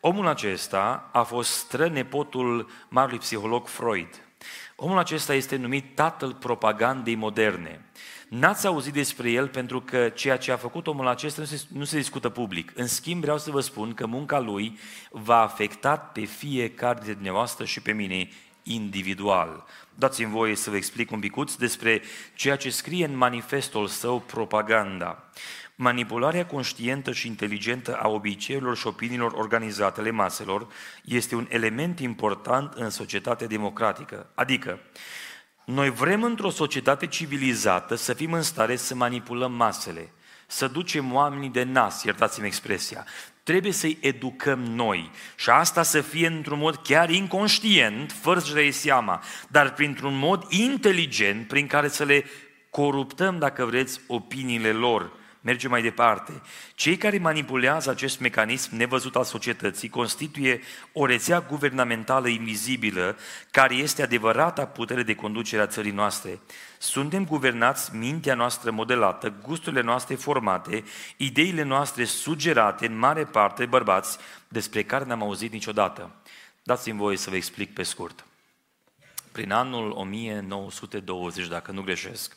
Omul acesta a fost strănepotul marului psiholog Freud. Omul acesta este numit tatăl propagandei moderne. N-ați auzit despre el pentru că ceea ce a făcut omul acesta nu se, nu se discută public. În schimb, vreau să vă spun că munca lui va afecta pe fiecare dintre dumneavoastră și pe mine individual. Dați-mi voie să vă explic un picuț despre ceea ce scrie în manifestul său propaganda. Manipularea conștientă și inteligentă a obiceiurilor și opiniilor organizatele maselor este un element important în societatea democratică. Adică, noi vrem într-o societate civilizată să fim în stare să manipulăm masele, să ducem oamenii de nas, iertați-mi expresia. Trebuie să-i educăm noi și asta să fie într-un mod chiar inconștient, fără să-și seama, dar printr-un mod inteligent prin care să le coruptăm, dacă vreți, opiniile lor Mergem mai departe. Cei care manipulează acest mecanism nevăzut al societății constituie o rețea guvernamentală invizibilă care este adevărata putere de conducere a țării noastre. Suntem guvernați, mintea noastră modelată, gusturile noastre formate, ideile noastre sugerate în mare parte bărbați despre care n-am auzit niciodată. Dați-mi voie să vă explic pe scurt. Prin anul 1920, dacă nu greșesc,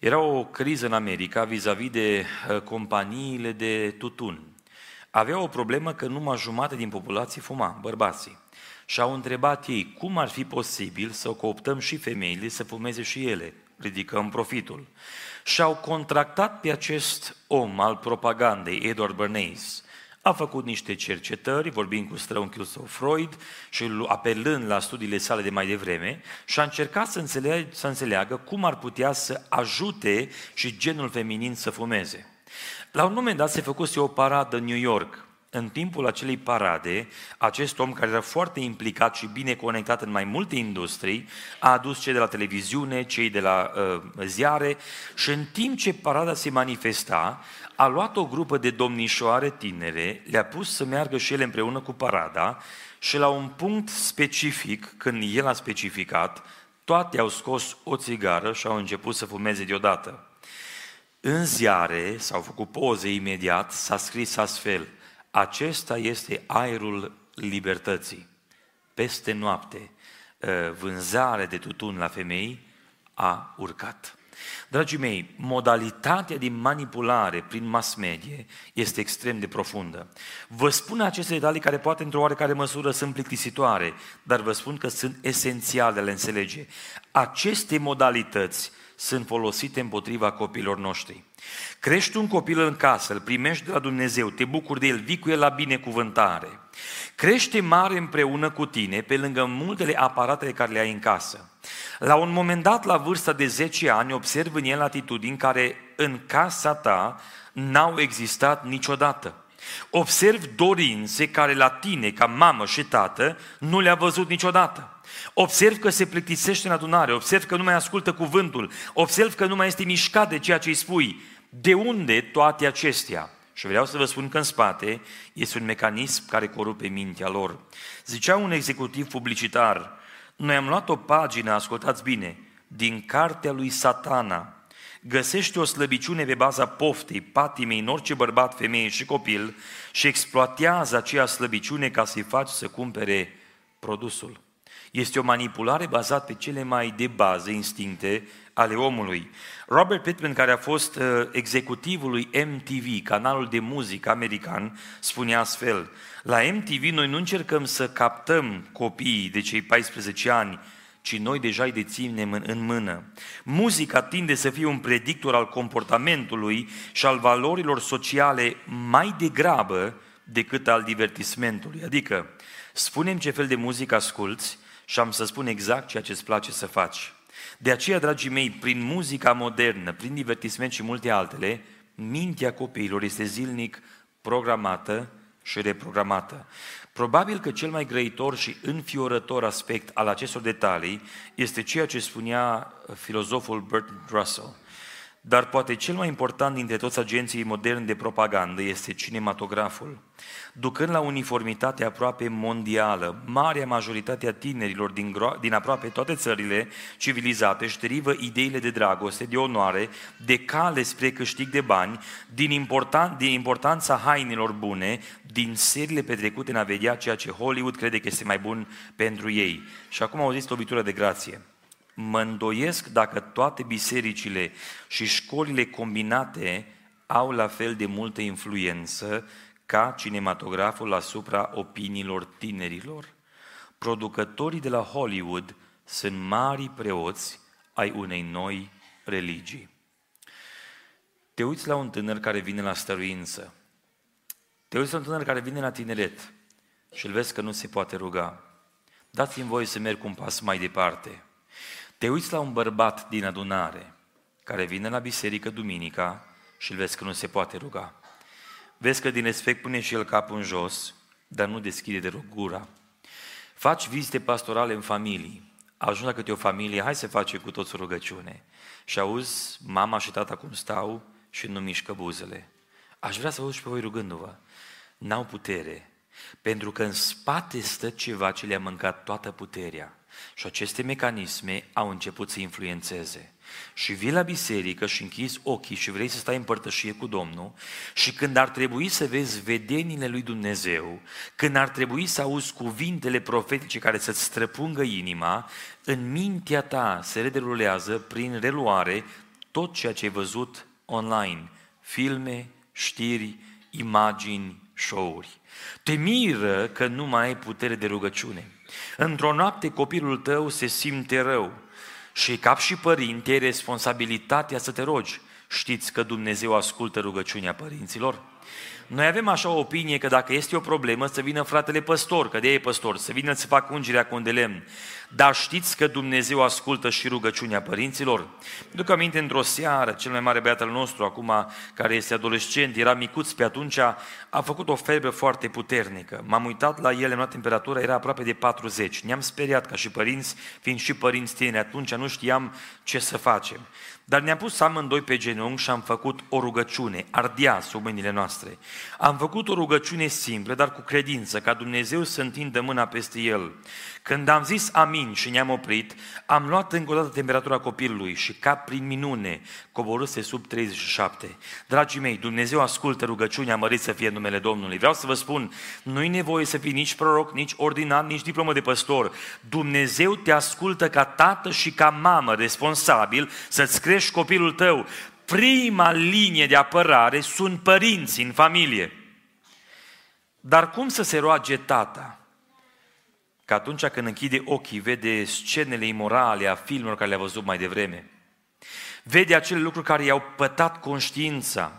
era o criză în America vis-a-vis de uh, companiile de tutun. Avea o problemă că numai jumate din populație fuma, bărbații. Și au întrebat ei cum ar fi posibil să cooptăm și femeile să fumeze și ele. Ridicăm profitul. Și au contractat pe acest om al propagandei, Edward Bernays, a făcut niște cercetări, vorbind cu străunchiul său Freud și apelând la studiile sale de mai devreme și a încercat să înțeleagă, să înțeleagă cum ar putea să ajute și genul feminin să fumeze. La un moment dat se făcuse o paradă în New York. În timpul acelei parade, acest om care era foarte implicat și bine conectat în mai multe industrii, a adus cei de la televiziune, cei de la uh, ziare și în timp ce parada se manifesta, a luat o grupă de domnișoare tinere, le-a pus să meargă și ele împreună cu parada și la un punct specific, când el a specificat, toate au scos o țigară și au început să fumeze deodată. În ziare, s-au făcut poze imediat, s-a scris astfel, acesta este aerul libertății. Peste noapte, ă, vânzare de tutun la femei a urcat. Dragii mei, modalitatea de manipulare prin mass media este extrem de profundă. Vă spun aceste detalii care poate într-o oarecare măsură sunt plictisitoare, dar vă spun că sunt esențiale de a le înțelege. Aceste modalități sunt folosite împotriva copiilor noștri. Crești un copil în casă, îl primești de la Dumnezeu, te bucuri de el, vii cu el la binecuvântare. Crește mare împreună cu tine, pe lângă multele aparate care le ai în casă. La un moment dat, la vârsta de 10 ani, observ în el atitudini care în casa ta n-au existat niciodată. Observ dorințe care la tine, ca mamă și tată, nu le-a văzut niciodată. Observ că se plictisește în adunare, observ că nu mai ascultă cuvântul, observ că nu mai este mișcat de ceea ce îi spui. De unde toate acestea? Și vreau să vă spun că în spate este un mecanism care corupe mintea lor. Zicea un executiv publicitar, noi am luat o pagină, ascultați bine, din cartea lui Satana. Găsește o slăbiciune pe baza poftei, patimei în orice bărbat, femeie și copil și exploatează aceea slăbiciune ca să-i faci să cumpere produsul. Este o manipulare bazată pe cele mai de bază instincte ale omului. Robert Pittman, care a fost uh, executivul lui MTV, canalul de muzică american, spune astfel, la MTV noi nu încercăm să captăm copiii de cei 14 ani, ci noi deja îi deținem în mână. Muzica tinde să fie un predictor al comportamentului și al valorilor sociale mai degrabă decât al divertismentului. Adică, spunem ce fel de muzică asculți și am să spun exact ceea ce îți place să faci. De aceea, dragii mei, prin muzica modernă, prin divertisment și multe altele, mintea copiilor este zilnic programată și reprogramată. Probabil că cel mai grăitor și înfiorător aspect al acestor detalii este ceea ce spunea filozoful Bertrand Russell. Dar poate cel mai important dintre toți agenții moderni de propagandă este cinematograful. Ducând la uniformitate aproape mondială, marea majoritate a tinerilor din, gro- din aproape toate țările civilizate își derivă ideile de dragoste, de onoare, de cale spre câștig de bani, din, important, din importanța hainelor bune, din serile petrecute în a vedea ceea ce Hollywood crede că este mai bun pentru ei. Și acum au zis o vitură de grație mă îndoiesc dacă toate bisericile și școlile combinate au la fel de multă influență ca cinematograful asupra opiniilor tinerilor. producătorii de la Hollywood sunt mari preoți ai unei noi religii. Te uiți la un tânăr care vine la stăruință. Te uiți la un tânăr care vine la tineret și îl vezi că nu se poate ruga. Dați-mi voie să merg un pas mai departe. Te uiți la un bărbat din adunare care vine la biserică duminica și îl vezi că nu se poate ruga. Vezi că din respect pune și el capul în jos, dar nu deschide de rog gura. Faci vizite pastorale în familii. Ajungi la câte o familie, hai să facem cu toți o rugăciune. Și auzi mama și tata cum stau și nu mișcă buzele. Aș vrea să văd și pe voi rugându-vă. N-au putere, pentru că în spate stă ceva ce le-a mâncat toată puterea. Și aceste mecanisme au început să influențeze. Și vii la biserică și închizi ochii și vrei să stai în părtășie cu Domnul și când ar trebui să vezi vedenile lui Dumnezeu, când ar trebui să auzi cuvintele profetice care să-ți străpungă inima, în mintea ta se rederulează prin reluare tot ceea ce ai văzut online, filme, știri, imagini, show-uri. Te miră că nu mai ai putere de rugăciune. Într-o noapte copilul tău se simte rău și cap și părinte ai responsabilitatea să te rogi. Știți că Dumnezeu ascultă rugăciunea părinților? Noi avem așa o opinie că dacă este o problemă, să vină fratele păstor, că de e păstor, să vină să facă ungerea cu un de lemn. Dar știți că Dumnezeu ascultă și rugăciunea părinților? Duc aminte într-o seară, cel mai mare băiat al nostru, acum care este adolescent, era micuț pe atunci, a făcut o febră foarte puternică. M-am uitat la el, am luat temperatura, era aproape de 40. Ne-am speriat ca și părinți, fiind și părinți tineri, atunci nu știam ce să facem. Dar ne-am pus amândoi pe genunchi și am făcut o rugăciune, ardea sub mâinile noastre. Am făcut o rugăciune simplă, dar cu credință, ca Dumnezeu să întindă mâna peste el. Când am zis amin și ne-am oprit, am luat încă o dată temperatura copilului și ca prin minune coborâse sub 37. Dragii mei, Dumnezeu ascultă rugăciunea, mărit să fie numele Domnului. Vreau să vă spun, nu-i nevoie să fii nici proroc, nici ordinar, nici diplomă de păstor. Dumnezeu te ascultă ca tată și ca mamă responsabil să-ți crești copilul tău. Prima linie de apărare sunt părinții în familie. Dar cum să se roage tata? Că atunci când închide ochii, vede scenele imorale a filmelor care le-a văzut mai devreme. Vede acele lucruri care i-au pătat conștiința.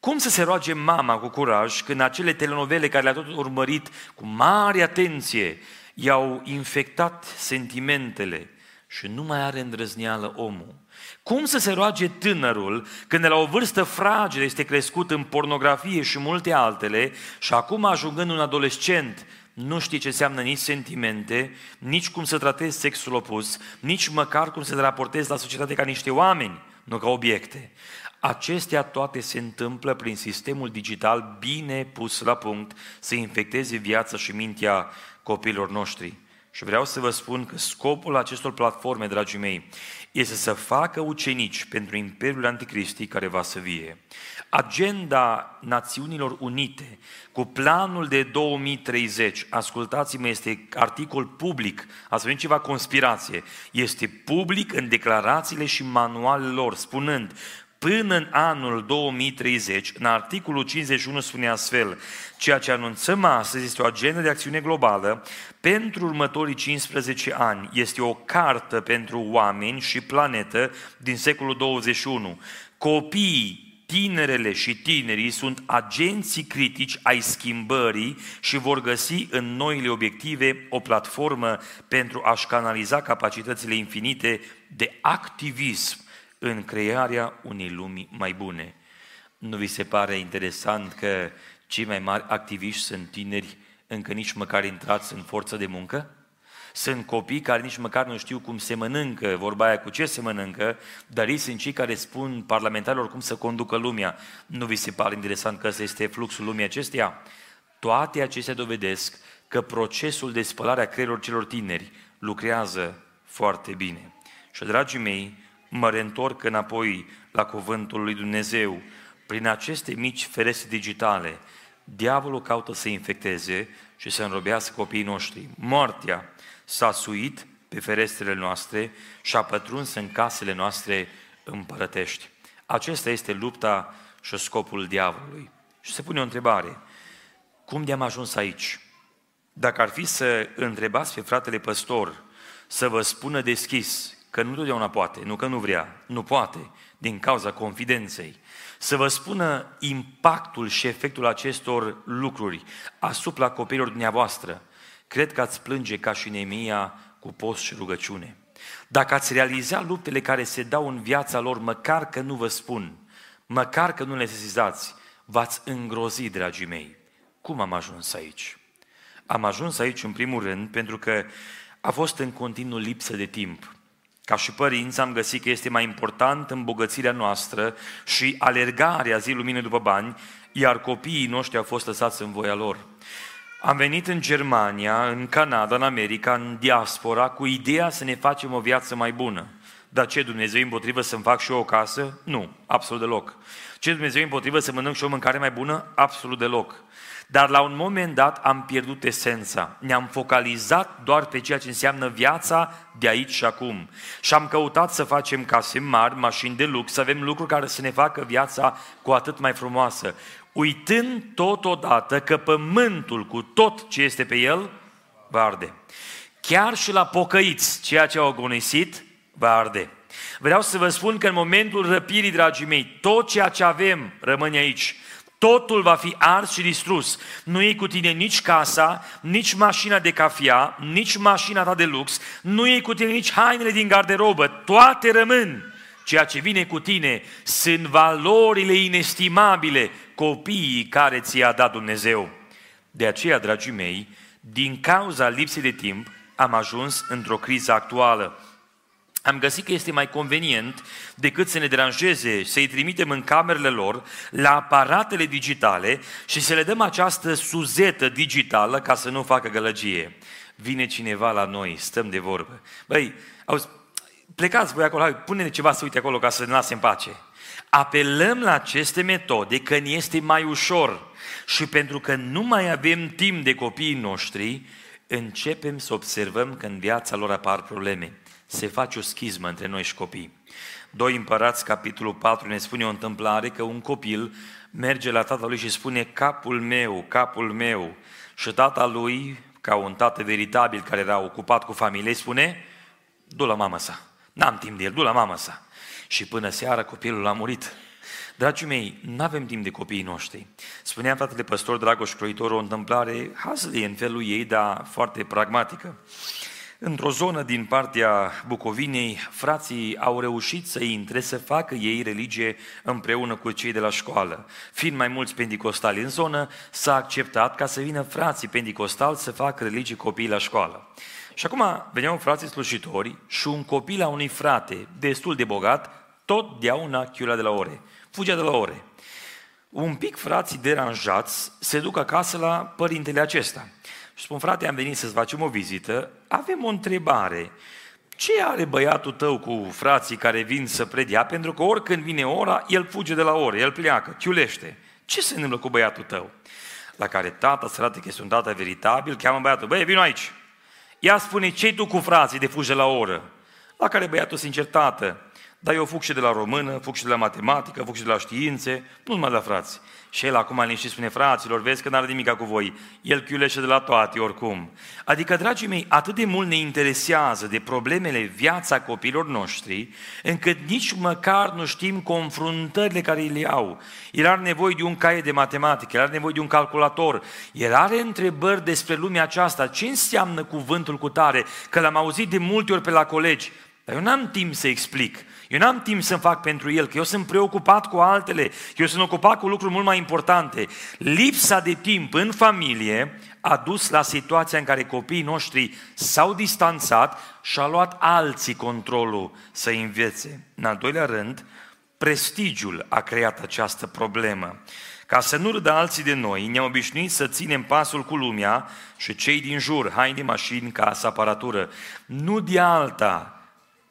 Cum să se roage mama cu curaj când acele telenovele care le-a tot urmărit cu mare atenție i-au infectat sentimentele și nu mai are îndrăzneală omul? Cum să se roage tânărul când de la o vârstă fragedă este crescut în pornografie și multe altele și acum ajungând un adolescent nu știi ce înseamnă nici sentimente, nici cum să tratezi sexul opus, nici măcar cum să te raportezi la societate ca niște oameni, nu ca obiecte. Acestea toate se întâmplă prin sistemul digital bine pus la punct să infecteze viața și mintea copiilor noștri. Și vreau să vă spun că scopul acestor platforme, dragii mei, este să facă ucenici pentru Imperiul Anticristii care va să vie. Agenda Națiunilor Unite cu planul de 2030, ascultați-mă, este articol public, ați venit ceva conspirație, este public în declarațiile și manualele lor, spunând până în anul 2030, în articolul 51 spune astfel, ceea ce anunțăm astăzi este o agendă de acțiune globală pentru următorii 15 ani. Este o cartă pentru oameni și planetă din secolul 21. Copiii tinerele și tinerii sunt agenții critici ai schimbării și vor găsi în noile obiective o platformă pentru a-și canaliza capacitățile infinite de activism în crearea unei lumi mai bune. Nu vi se pare interesant că cei mai mari activiști sunt tineri încă nici măcar intrați în forță de muncă? Sunt copii care nici măcar nu știu cum se mănâncă, vorba aia cu ce se mănâncă, dar ei sunt cei care spun parlamentarilor cum să conducă lumea. Nu vi se pare interesant că ăsta este fluxul lumii acesteia? Toate acestea dovedesc că procesul de spălare a creierilor celor tineri lucrează foarte bine. Și, dragii mei, mă reîntorc înapoi la cuvântul lui Dumnezeu. Prin aceste mici ferese digitale, diavolul caută să infecteze și să înrobească copiii noștri. Moartea s-a suit pe ferestrele noastre și a pătruns în casele noastre împărătești. Acesta este lupta și scopul diavolului. Și se pune o întrebare. Cum de-am ajuns aici? Dacă ar fi să întrebați pe fratele păstor să vă spună deschis că nu totdeauna poate, nu că nu vrea, nu poate, din cauza confidenței, să vă spună impactul și efectul acestor lucruri asupra copiilor dumneavoastră, cred că ați plânge ca și Nemia cu post și rugăciune. Dacă ați realiza luptele care se dau în viața lor, măcar că nu vă spun, măcar că nu le sesizați, v-ați îngrozi, dragii mei. Cum am ajuns aici? Am ajuns aici, în primul rând, pentru că a fost în continuu lipsă de timp. Ca și părinți am găsit că este mai important îmbogățirea noastră și alergarea zi lumină după bani, iar copiii noștri au fost lăsați în voia lor. Am venit în Germania, în Canada, în America, în diaspora, cu ideea să ne facem o viață mai bună. Dar ce, Dumnezeu împotrivă să-mi fac și eu o casă? Nu, absolut deloc. Ce, Dumnezeu împotrivă să mănânc și o mâncare mai bună? Absolut deloc. Dar la un moment dat am pierdut esența. Ne-am focalizat doar pe ceea ce înseamnă viața de aici și acum. Și am căutat să facem case mari, mașini de lux, să avem lucruri care să ne facă viața cu atât mai frumoasă. Uitând totodată că pământul cu tot ce este pe el va arde. Chiar și la pocăiți, ceea ce au agonisit, va arde. Vreau să vă spun că în momentul răpirii, dragii mei, tot ceea ce avem rămâne aici. Totul va fi ars și distrus. Nu e cu tine nici casa, nici mașina de cafea, nici mașina ta de lux, nu e cu tine nici hainele din garderobă, toate rămân. Ceea ce vine cu tine sunt valorile inestimabile, copiii care ți-a dat Dumnezeu. De aceea, dragii mei, din cauza lipsei de timp, am ajuns într-o criză actuală am găsit că este mai convenient decât să ne deranjeze, să-i trimitem în camerele lor la aparatele digitale și să le dăm această suzetă digitală ca să nu facă gălăgie. Vine cineva la noi, stăm de vorbă. Băi, auzi, plecați voi acolo, pune ceva să uite acolo ca să ne lase în pace. Apelăm la aceste metode că ne este mai ușor și pentru că nu mai avem timp de copiii noștri, începem să observăm că în viața lor apar probleme se face o schismă între noi și copii. Doi împărați, capitolul 4, ne spune o întâmplare că un copil merge la tatălui și spune capul meu, capul meu. Și tata lui, ca un tată veritabil care era ocupat cu familie, spune, du la mama sa. N-am timp de el, du la mama sa. Și până seara copilul a murit. Dragii mei, nu avem timp de copiii noștri. Spunea fratele păstor Dragoș Croitor o întâmplare hazlie în felul ei, dar foarte pragmatică. Într-o zonă din partea Bucovinei, frații au reușit să intre, să facă ei religie împreună cu cei de la școală. Fiind mai mulți pendicostali în zonă, s-a acceptat ca să vină frații pendicostali să facă religie copiii la școală. Și acum veneau frații slujitori și un copil a unui frate destul de bogat, tot una chiula de la ore. Fugea de la ore. Un pic frații deranjați se duc acasă la părintele acesta. Și spun, frate, am venit să-ți facem o vizită, avem o întrebare. Ce are băiatul tău cu frații care vin să predia? Pentru că oricând vine ora, el fuge de la oră, el pleacă, chiulește. Ce se întâmplă cu băiatul tău? La care tata se arată că este un tată veritabil, cheamă băiatul, băie, vino aici. Ea spune, ce tu cu frații de fugi de la oră? La care băiatul, sincer, tată, dar eu fug și de la română, fug și de la matematică, fug și de la științe, nu numai la frați. Și el acum și spune, fraților, vezi că n-are nimic cu voi. El chiulește de la toate oricum. Adică, dragii mei, atât de mult ne interesează de problemele viața copiilor noștri, încât nici măcar nu știm confruntările care le au. El are nevoie de un caiet de matematică, el are nevoie de un calculator, el are întrebări despre lumea aceasta, ce înseamnă cuvântul cu tare, că l-am auzit de multe ori pe la colegi, dar eu n-am timp să explic. Eu n-am timp să fac pentru el, că eu sunt preocupat cu altele, că eu sunt ocupat cu lucruri mult mai importante. Lipsa de timp în familie a dus la situația în care copiii noștri s-au distanțat și au luat alții controlul să învețe. În al doilea rând, prestigiul a creat această problemă. Ca să nu râdă alții de noi, ne-am obișnuit să ținem pasul cu lumea și cei din jur, haine, mașini, casă, aparatură. Nu de alta,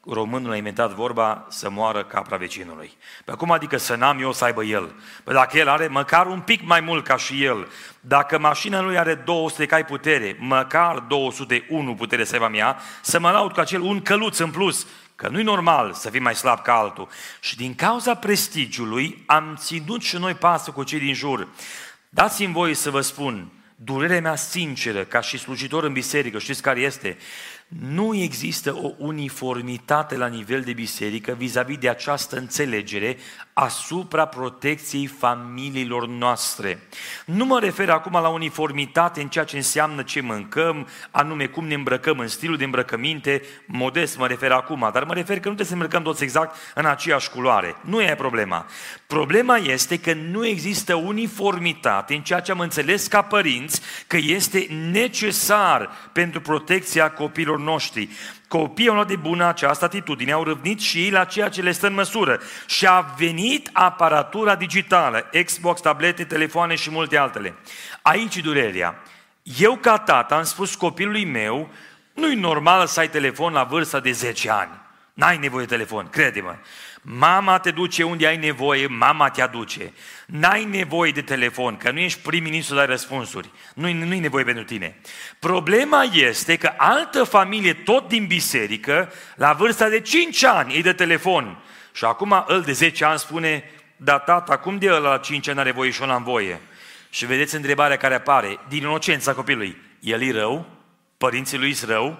românul a inventat vorba să moară capra vecinului. Pe acum adică să n-am eu să aibă el. Păi dacă el are măcar un pic mai mult ca și el, dacă mașina lui are 200 cai putere, măcar 201 putere să aibă mea, să mă laud cu acel un căluț în plus, că nu-i normal să fii mai slab ca altul. Și din cauza prestigiului am ținut și noi pasă cu cei din jur. Dați-mi voie să vă spun, durerea mea sinceră, ca și slujitor în biserică, știți care este? Nu există o uniformitate la nivel de biserică vis-a-vis de această înțelegere asupra protecției familiilor noastre. Nu mă refer acum la uniformitate în ceea ce înseamnă ce mâncăm, anume cum ne îmbrăcăm, în stilul de îmbrăcăminte, modest mă refer acum, dar mă refer că nu trebuie să îmbrăcăm toți exact în aceeași culoare. Nu e problema. Problema este că nu există uniformitate în ceea ce am înțeles ca părinți că este necesar pentru protecția copiilor noștri. Copiii au luat de bună această atitudine, au râvnit și ei la ceea ce le stă în măsură. Și a venit aparatura digitală, Xbox, tablete, telefoane și multe altele. Aici durerea. Eu ca tată am spus copilului meu, nu-i normal să ai telefon la vârsta de 10 ani. N-ai nevoie de telefon, crede-mă. Mama te duce unde ai nevoie, mama te aduce. N-ai nevoie de telefon, că nu ești prim-ministru de răspunsuri. Nu-i, nu-i nevoie pentru tine. Problema este că altă familie, tot din biserică, la vârsta de 5 ani, îi de telefon. Și acum îl de 10 ani spune, da tata, cum de ăla la 5 ani are voie și eu n-am voie? Și vedeți întrebarea care apare, din inocența copilului. El e rău? Părinții lui sunt rău?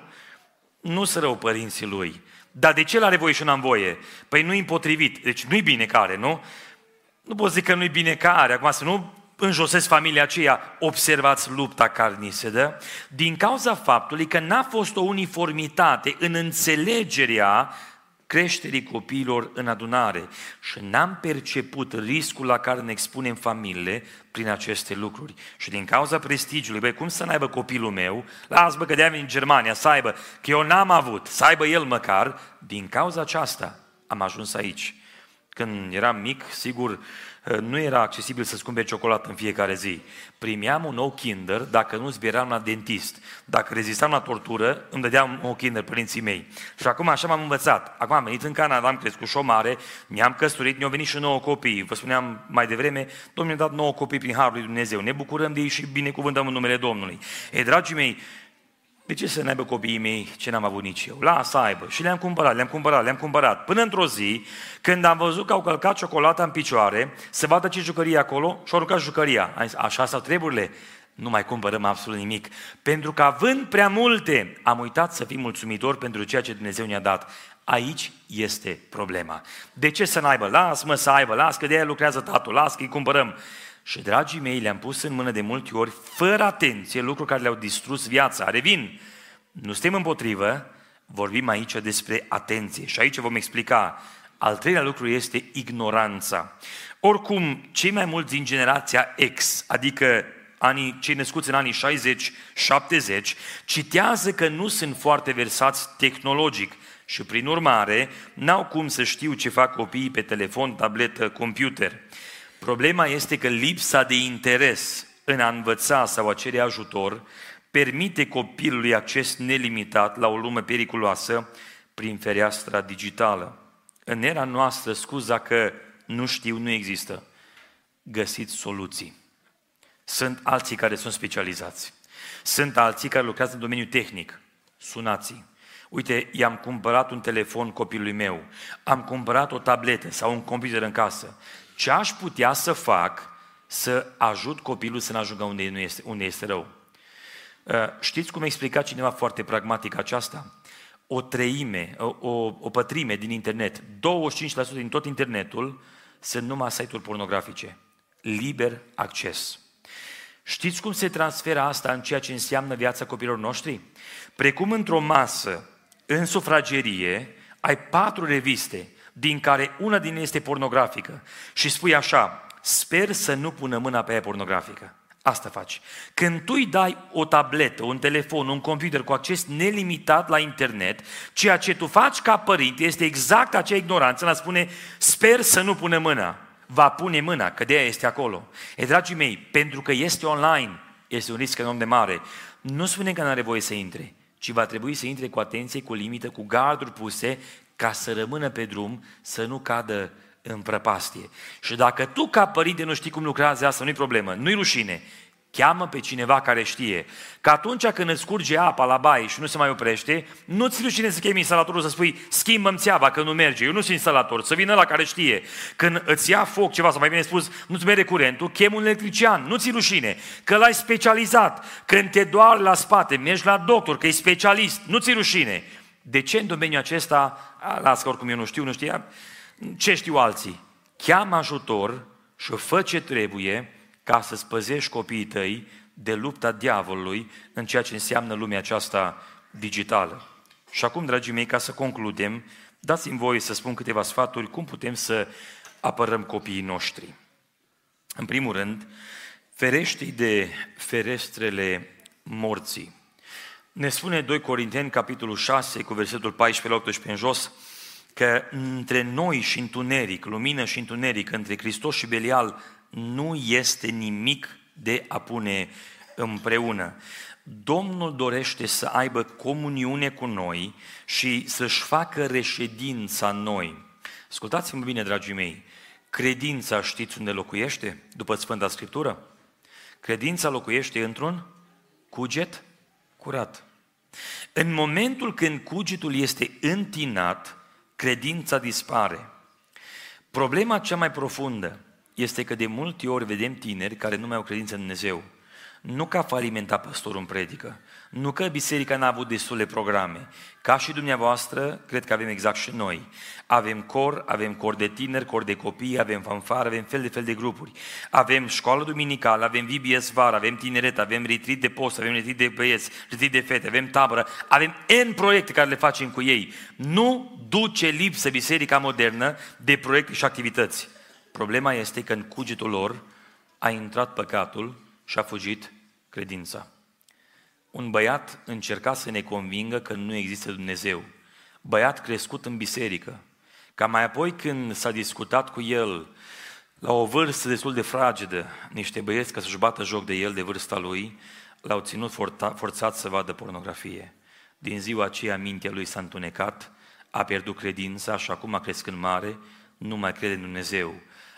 Nu sunt rău părinții lui dar de ce l are voie și nu am voie? Păi nu-i împotrivit, deci nu-i bine care, nu? Nu pot zic că nu-i bine care, acum să nu înjosesc familia aceea, observați lupta carnisedă, din cauza faptului că n-a fost o uniformitate în înțelegerea creșterii copiilor în adunare și n-am perceput riscul la care ne expunem familiile prin aceste lucruri. Și din cauza prestigiului, băi, cum să n-aibă copilul meu, las bă că de în Germania, să aibă, că eu n-am avut, să aibă el măcar, din cauza aceasta am ajuns aici. Când eram mic, sigur, nu era accesibil să-ți cumperi ciocolată în fiecare zi. Primeam un nou kinder dacă nu zbieram la dentist. Dacă rezistam la tortură, îmi dădeam un kinder părinții mei. Și acum așa m-am învățat. Acum am venit în Canada, am crescut șomare, mi-am căsătorit, mi-au venit și nouă copii. Vă spuneam mai devreme, Domnul mi-a dat nouă copii prin Harul lui Dumnezeu. Ne bucurăm de ei și binecuvântăm în numele Domnului. Ei, dragii mei, de ce să n-aibă copiii mei ce n-am avut nici eu? Lasă aibă. Și le-am cumpărat, le-am cumpărat, le-am cumpărat. Până într-o zi, când am văzut că au călcat ciocolata în picioare, să vadă ce jucărie acolo și au aruncat jucăria. Am zis, așa sau treburile? Nu mai cumpărăm absolut nimic. Pentru că având prea multe, am uitat să fim mulțumitori pentru ceea ce Dumnezeu ne-a dat. Aici este problema. De ce să n-aibă? Las-mă să aibă, las că de aia lucrează tatăl, las că îi cumpărăm. Și dragii mei, le-am pus în mână de multe ori, fără atenție, lucruri care le-au distrus viața. Revin, nu suntem împotrivă, vorbim aici despre atenție. Și aici vom explica. Al treilea lucru este ignoranța. Oricum, cei mai mulți din generația X, adică anii, cei născuți în anii 60-70, citează că nu sunt foarte versați tehnologic și, prin urmare, n-au cum să știu ce fac copiii pe telefon, tabletă, computer. Problema este că lipsa de interes în a învăța sau a cere ajutor permite copilului acces nelimitat la o lume periculoasă prin fereastra digitală. În era noastră, scuza că nu știu, nu există. Găsiți soluții. Sunt alții care sunt specializați. Sunt alții care lucrează în domeniul tehnic. Sunați. Uite, i-am cumpărat un telefon copilului meu, am cumpărat o tabletă sau un computer în casă ce aș putea să fac să ajut copilul să nu ajungă unde, nu este, unde este rău. Uh, știți cum a explicat cineva foarte pragmatic aceasta? O treime, o, o, o pătrime din internet, 25% din tot internetul sunt numai site-uri pornografice. Liber acces. Știți cum se transferă asta în ceea ce înseamnă viața copilor noștri? Precum într-o masă, în sufragerie, ai patru reviste, din care una din ele este pornografică și spui așa, sper să nu pună mâna pe ea pornografică. Asta faci. Când tu îi dai o tabletă, un telefon, un computer cu acces nelimitat la internet, ceea ce tu faci ca părinte este exact acea ignoranță, la spune, sper să nu pună mâna. Va pune mâna, că de aia este acolo. E, dragii mei, pentru că este online, este un risc enorm de mare. Nu spune că nu are voie să intre, ci va trebui să intre cu atenție, cu limită, cu garduri puse, ca să rămână pe drum, să nu cadă în prăpastie. Și dacă tu ca părinte nu știi cum lucrează asta, nu-i problemă, nu-i rușine. cheamă pe cineva care știe. Că atunci când îți curge apa la baie și nu se mai oprește, nu-ți rușine să chemi instalatorul să spui schimbă-mi țeava că nu merge, eu nu sunt instalator, să vină la care știe. Când îți ia foc ceva, sau mai bine spus, nu-ți merge curentul, chem un electrician, nu ți rușine, că l-ai specializat. Când te doar la spate, mergi la doctor, că e specialist, nu ți rușine. De ce în domeniul acesta, las că oricum eu nu știu, nu știam, ce știu alții? Cheamă ajutor și fă ce trebuie ca să-ți păzești copiii tăi de lupta diavolului în ceea ce înseamnă lumea aceasta digitală. Și acum, dragii mei, ca să concludem, dați-mi voie să spun câteva sfaturi cum putem să apărăm copiii noștri. În primul rând, ferește de ferestrele morții. Ne spune 2 Corinteni, capitolul 6, cu versetul 14-18 în jos, că între noi și întuneric, lumină și întuneric, între Hristos și Belial, nu este nimic de a pune împreună. Domnul dorește să aibă comuniune cu noi și să-și facă reședința în noi. Ascultați-mă bine, dragii mei, credința știți unde locuiește după Sfânta Scriptură? Credința locuiește într-un cuget curat. În momentul când cugetul este întinat, credința dispare. Problema cea mai profundă este că de multe ori vedem tineri care nu mai au credință în Dumnezeu. Nu că a falimentat păstorul în predică, nu că biserica n-a avut destule programe. Ca și dumneavoastră, cred că avem exact și noi. Avem cor, avem cor de tineri, cor de copii, avem fanfară, avem fel de fel de grupuri. Avem școală duminicală, avem VBS vară, avem tineret, avem retreat de post, avem retreat de băieți, retreat de fete, avem tabără, avem N proiecte care le facem cu ei. Nu duce lipsă biserica modernă de proiecte și activități. Problema este că în cugetul lor a intrat păcatul și a fugit credința. Un băiat încerca să ne convingă că nu există Dumnezeu. Băiat crescut în biserică. Ca mai apoi când s-a discutat cu el la o vârstă destul de fragedă, niște băieți ca să-și bată joc de el de vârsta lui, l-au ținut forțat să vadă pornografie. Din ziua aceea mintea lui s-a întunecat, a pierdut credința și acum crescând mare, nu mai crede în Dumnezeu.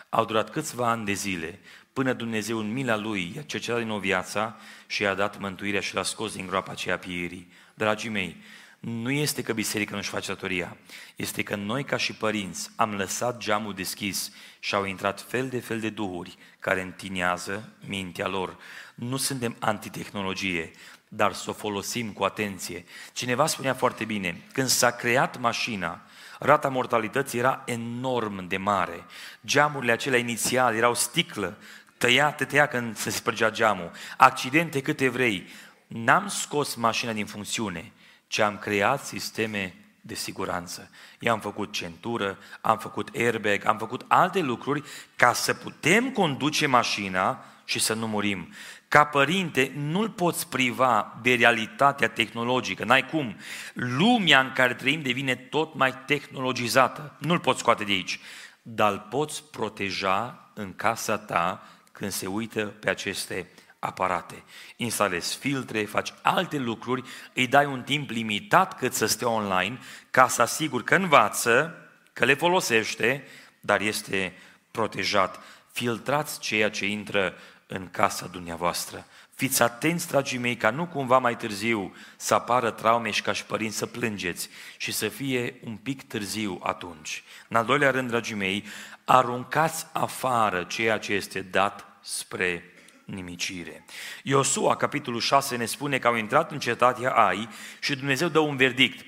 Au durat câțiva ani de zile până Dumnezeu în mila Lui i-a cercetat din nou viața și i-a dat mântuirea și l-a scos din groapa aceea pieirii. Dragii mei, nu este că biserica nu-și face datoria, este că noi ca și părinți am lăsat geamul deschis și au intrat fel de fel de duhuri care întinează mintea lor. Nu suntem antitehnologie, dar să o folosim cu atenție. Cineva spunea foarte bine, când s-a creat mașina, rata mortalității era enorm de mare. Geamurile acelea inițiale erau sticlă, tăia, te tăia când se spărgea geamul. Accidente câte vrei. N-am scos mașina din funcțiune, ci am creat sisteme de siguranță. I-am făcut centură, am făcut airbag, am făcut alte lucruri ca să putem conduce mașina și să nu murim. Ca părinte, nu-l poți priva de realitatea tehnologică, n-ai cum. Lumea în care trăim devine tot mai tehnologizată, nu-l poți scoate de aici, dar îl poți proteja în casa ta când se uită pe aceste aparate. Instalezi filtre, faci alte lucruri, îi dai un timp limitat cât să stea online, ca să asiguri că învață, că le folosește, dar este protejat. Filtrați ceea ce intră în casa dumneavoastră. Fiți atenți, dragii mei, ca nu cumva mai târziu să apară traume și ca și părinți să plângeți și să fie un pic târziu atunci. În al doilea rând, dragii mei, aruncați afară ceea ce este dat spre nimicire. Iosua, capitolul 6, ne spune că au intrat în cetatea Ai și Dumnezeu dă un verdict.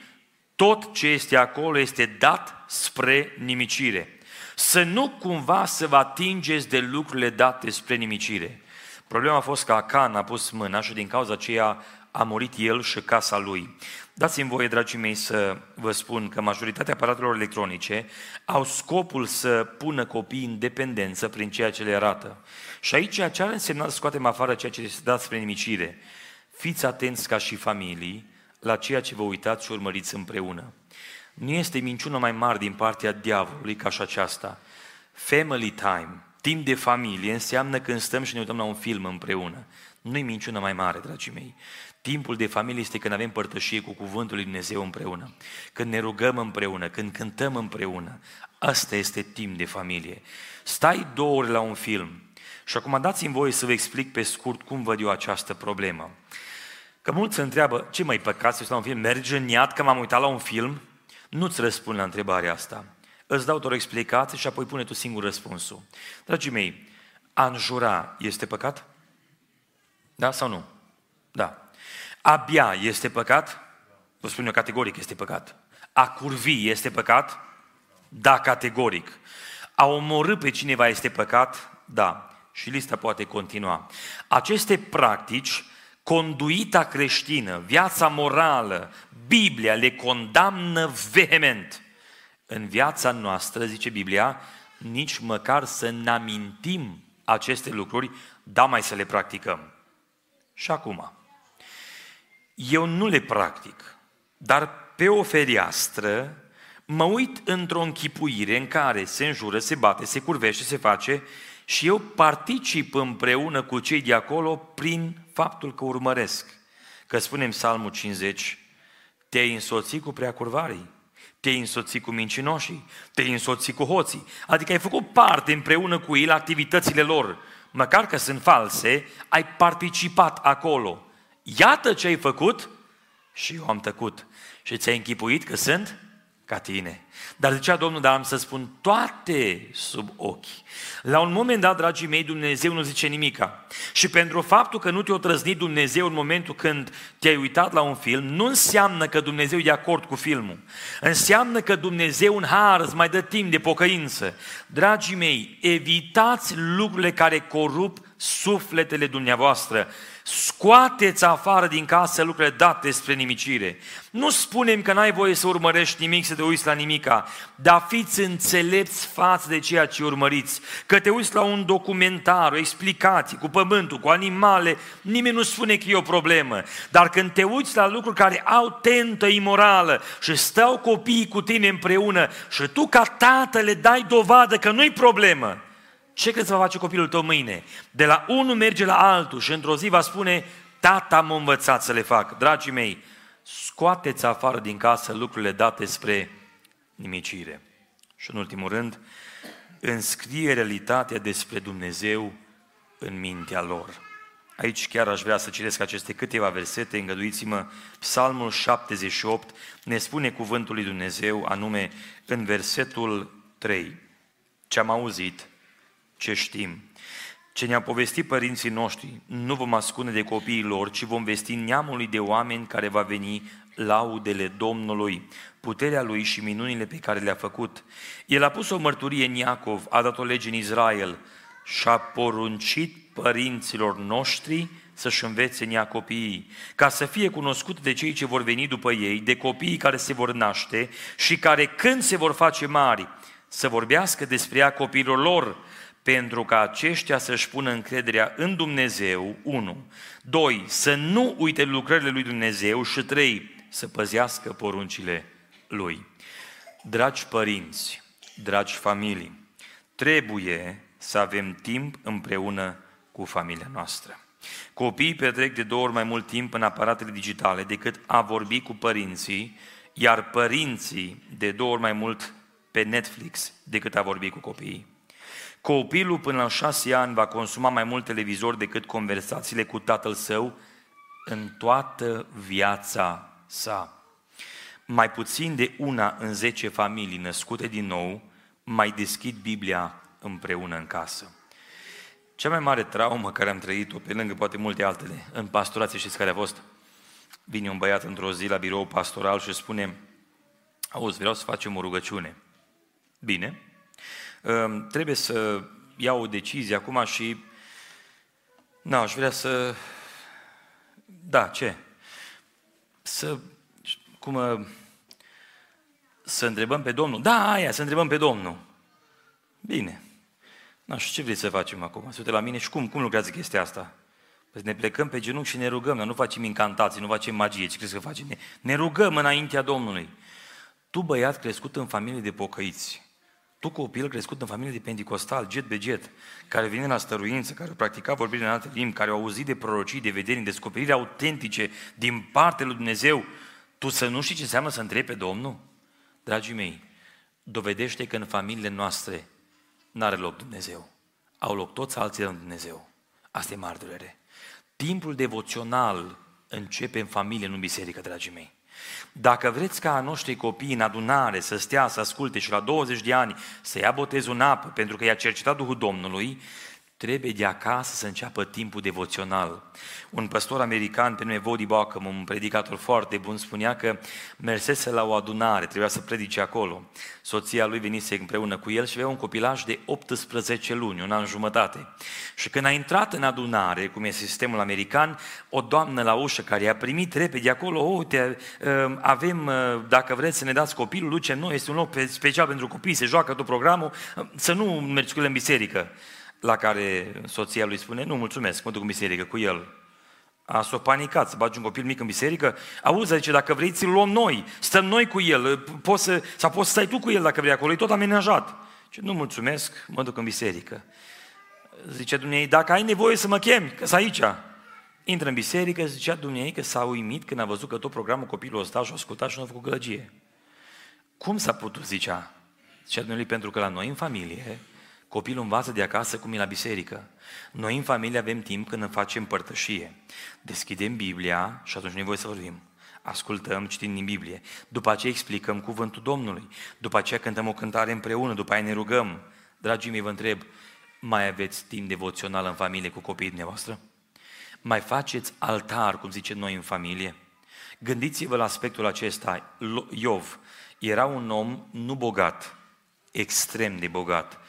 Tot ce este acolo este dat spre nimicire. Să nu cumva să vă atingeți de lucrurile date spre nimicire. Problema a fost că Acan a pus mâna și din cauza aceea a murit el și casa lui. Dați-mi voie, dragii mei, să vă spun că majoritatea aparatelor electronice au scopul să pună copiii în dependență prin ceea ce le arată. Și aici ce ar însemna să scoatem afară ceea ce este dat spre nimicire? Fiți atenți ca și familii la ceea ce vă uitați și urmăriți împreună. Nu este minciună mai mare din partea diavolului ca și aceasta. Family time, timp de familie, înseamnă când stăm și ne uităm la un film împreună. Nu-i minciună mai mare, dragii mei. Timpul de familie este când avem părtășie cu Cuvântul lui Dumnezeu împreună, când ne rugăm împreună, când cântăm împreună. Asta este timp de familie. Stai două ore la un film Și acum dați-mi voie să vă explic pe scurt cum văd eu această problemă. Că mulți se întreabă, ce mai păcat să la un film? Mergi în iad că m-am uitat la un film? Nu-ți răspund la întrebarea asta. Îți dau doar o explicație și apoi pune tu singur răspunsul. Dragii mei, a înjura este păcat? Da sau nu? Da. Abia este păcat? Vă spun eu categoric este păcat. A curvi este păcat? Da, categoric. A omorâ pe cineva este păcat? Da. Și lista poate continua. Aceste practici, conduita creștină, viața morală, Biblia le condamnă vehement. În viața noastră, zice Biblia, nici măcar să ne amintim aceste lucruri, da mai să le practicăm. Și acum, eu nu le practic, dar pe o fereastră mă uit într-o închipuire în care se înjură, se bate, se curvește, se face și eu particip împreună cu cei de acolo prin faptul că urmăresc. Că spunem Psalmul 50, te-ai însoțit cu preacurvarii, te-ai însoțit cu mincinoșii, te-ai însoțit cu hoții. Adică ai făcut parte împreună cu ei la activitățile lor. Măcar că sunt false, ai participat acolo. Iată ce ai făcut și eu am tăcut. Și ți-ai închipuit că sunt ca tine. Dar zicea Domnul, dar am să spun toate sub ochi. La un moment dat, dragii mei, Dumnezeu nu zice nimica. Și pentru faptul că nu te-a trăznit Dumnezeu în momentul când te-ai uitat la un film, nu înseamnă că Dumnezeu e de acord cu filmul. Înseamnă că Dumnezeu în har îți mai dă timp de pocăință. Dragii mei, evitați lucrurile care corup sufletele dumneavoastră. Scoateți afară din casă lucrurile date spre nimicire. Nu spunem că n-ai voie să urmărești nimic, să te uiți la nimica, dar fiți înțelepți față de ceea ce urmăriți. Că te uiți la un documentar, o explicație cu pământul, cu animale, nimeni nu spune că e o problemă. Dar când te uiți la lucruri care au tentă imorală și stau copiii cu tine împreună și tu ca tată le dai dovadă că nu-i problemă, ce crezi să va face copilul tău mâine? De la unul merge la altul și într-o zi va spune, tata m-a învățat să le fac. Dragii mei, scoateți afară din casă lucrurile date spre nimicire. Și în ultimul rând, înscrie realitatea despre Dumnezeu în mintea lor. Aici chiar aș vrea să citesc aceste câteva versete, îngăduiți-mă, Psalmul 78 ne spune cuvântul lui Dumnezeu, anume în versetul 3. Ce am auzit, ce știm. Ce ne-a povestit părinții noștri, nu vom ascunde de copiii lor, ci vom vesti neamului de oameni care va veni laudele Domnului, puterea Lui și minunile pe care le-a făcut. El a pus o mărturie în Iacov, a dat o lege în Israel și a poruncit părinților noștri să-și învețe în ea copiii, ca să fie cunoscut de cei ce vor veni după ei, de copiii care se vor naște și care când se vor face mari, să vorbească despre ea copiilor lor, pentru ca aceștia să-și pună încrederea în Dumnezeu, 1. 2. Să nu uite lucrările lui Dumnezeu și 3. Să păzească poruncile lui. Dragi părinți, dragi familii, trebuie să avem timp împreună cu familia noastră. Copiii petrec de două ori mai mult timp în aparatele digitale decât a vorbi cu părinții, iar părinții de două ori mai mult pe Netflix decât a vorbi cu copiii. Copilul până la șase ani va consuma mai mult televizor decât conversațiile cu tatăl său în toată viața sa. Mai puțin de una în zece familii născute din nou mai deschid Biblia împreună în casă. Cea mai mare traumă care am trăit-o, pe lângă poate multe altele, în pastorație, știți care a fost? Vine un băiat într-o zi la birou pastoral și spune, auzi, vreau să facem o rugăciune. Bine, Ehm, trebuie să iau o decizie acum și nu, aș vrea să... Da, ce? Să... Cum... Să întrebăm pe Domnul. Da, aia, să întrebăm pe Domnul. Bine. Nu știu ce vreți să facem acum. Să la mine și cum, cum lucrează chestia asta? Păi ne plecăm pe genunchi și ne rugăm, dar nu facem incantații, nu facem magie, ce crezi că facem? Ne, ne rugăm înaintea Domnului. Tu, băiat crescut în familie de pocăiți, tu, copil crescut în familie de pentecostal, jet be jet, care vine la stăruință, care practica vorbirea în alte limbi, care au auzit de prorocii, de vederi, descoperiri autentice din partea lui Dumnezeu, tu să nu știi ce înseamnă să întrebi pe Domnul? Dragii mei, dovedește că în familiile noastre n-are loc Dumnezeu. au loc toți alții în Dumnezeu. Asta e mare durere. Timpul devoțional începe în familie, nu în biserică, dragii mei. Dacă vreți ca a noștri copii în adunare să stea, să asculte și la 20 de ani să ia botezul în apă pentru că i-a cercetat Duhul Domnului, trebuie de acasă să înceapă timpul devoțional. Un păstor american pe nume Vodi Bacăm, un predicator foarte bun, spunea că mersese la o adunare, trebuia să predice acolo. Soția lui venise împreună cu el și avea un copilaj de 18 luni, un an jumătate. Și când a intrat în adunare, cum e sistemul american, o doamnă la ușă care i-a primit repede acolo, oh, uite, uh, avem, uh, dacă vreți să ne dați copilul, Luce, noi este un loc special pentru copii, se joacă tot programul, uh, să nu mergi cu el în biserică. La care soția lui spune, nu, mulțumesc, mă duc în biserică cu el. A s-o panicat, să bagi un copil mic în biserică. Auzi, zice, dacă vrei, ți-l luăm noi, stăm noi cu el, poți să, sau poți să stai tu cu el dacă vrei acolo, e tot amenajat. Ce nu mulțumesc, mă duc în biserică. Zice Dumnezeu, dacă ai nevoie să mă chemi, că sunt aici. Intră în biserică, zicea Dumnezeu că s-a uimit când a văzut că tot programul copilul ăsta și-a ascultat și nu a făcut gălăgie. Cum s-a putut, zicea? Zicea Dumnezeu, pentru că la noi în familie, Copilul învață de acasă cum e la biserică. Noi în familie avem timp când facem părtășie. Deschidem Biblia și atunci nu e voie să vorbim. Ascultăm, citim din Biblie. După aceea explicăm cuvântul Domnului. După aceea cântăm o cântare împreună, după aceea ne rugăm. Dragii mei, vă întreb, mai aveți timp devoțional în familie cu copiii dumneavoastră? Mai faceți altar, cum zicem noi în familie? Gândiți-vă la aspectul acesta. Iov era un om nu bogat, extrem de bogat.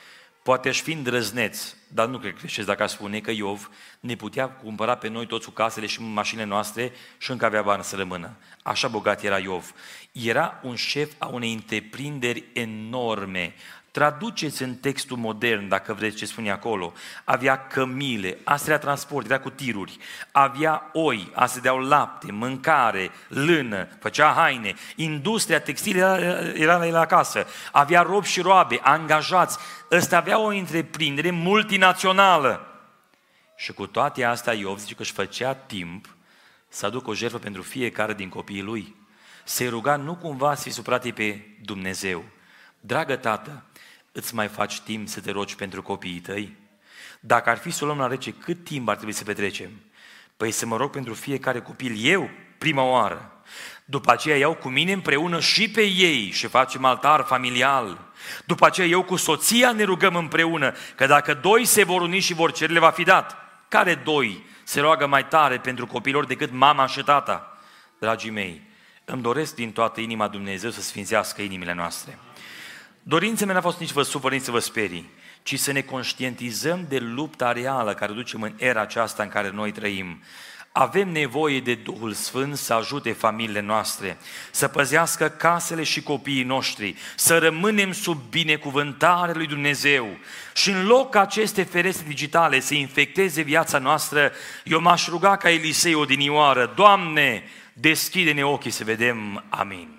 Poate aș fi îndrăzneț, dar nu cred că greșesc dacă aș spune că Iov ne putea cumpăra pe noi toți cu casele și mașinile noastre și încă avea bani să rămână. Așa bogat era Iov. Era un șef a unei întreprinderi enorme. Traduceți în textul modern, dacă vreți ce spune acolo. Avea cămile, astea transport, era cu tiruri. Avea oi, astea deau lapte, mâncare, lână, făcea haine. Industria textilă era, era la el acasă. Avea robi și roabe, angajați. Ăsta avea o întreprindere multinațională. Și cu toate astea Iov zice că își făcea timp să aducă o jertfă pentru fiecare din copiii lui. Se ruga nu cumva să fie suprate pe Dumnezeu. Dragă tată, îți mai faci timp să te rogi pentru copiii tăi? Dacă ar fi să o luăm la rece, cât timp ar trebui să petrecem? Păi să mă rog pentru fiecare copil eu, prima oară. După aceea iau cu mine împreună și pe ei și facem altar familial. După aceea eu cu soția ne rugăm împreună, că dacă doi se vor uni și vor cere, le va fi dat. Care doi se roagă mai tare pentru copilor decât mama și tata? Dragii mei, îmi doresc din toată inima Dumnezeu să sfințească inimile noastre. Dorința mea n-a fost nici vă supăr, nici să vă sperii, ci să ne conștientizăm de lupta reală care ducem în era aceasta în care noi trăim. Avem nevoie de Duhul Sfânt să ajute familiile noastre, să păzească casele și copiii noștri, să rămânem sub binecuvântarea lui Dumnezeu. Și în loc ca aceste ferestre digitale să infecteze viața noastră, eu m-aș ruga ca Elisei odinioară, Doamne, deschide-ne ochii să vedem. Amin.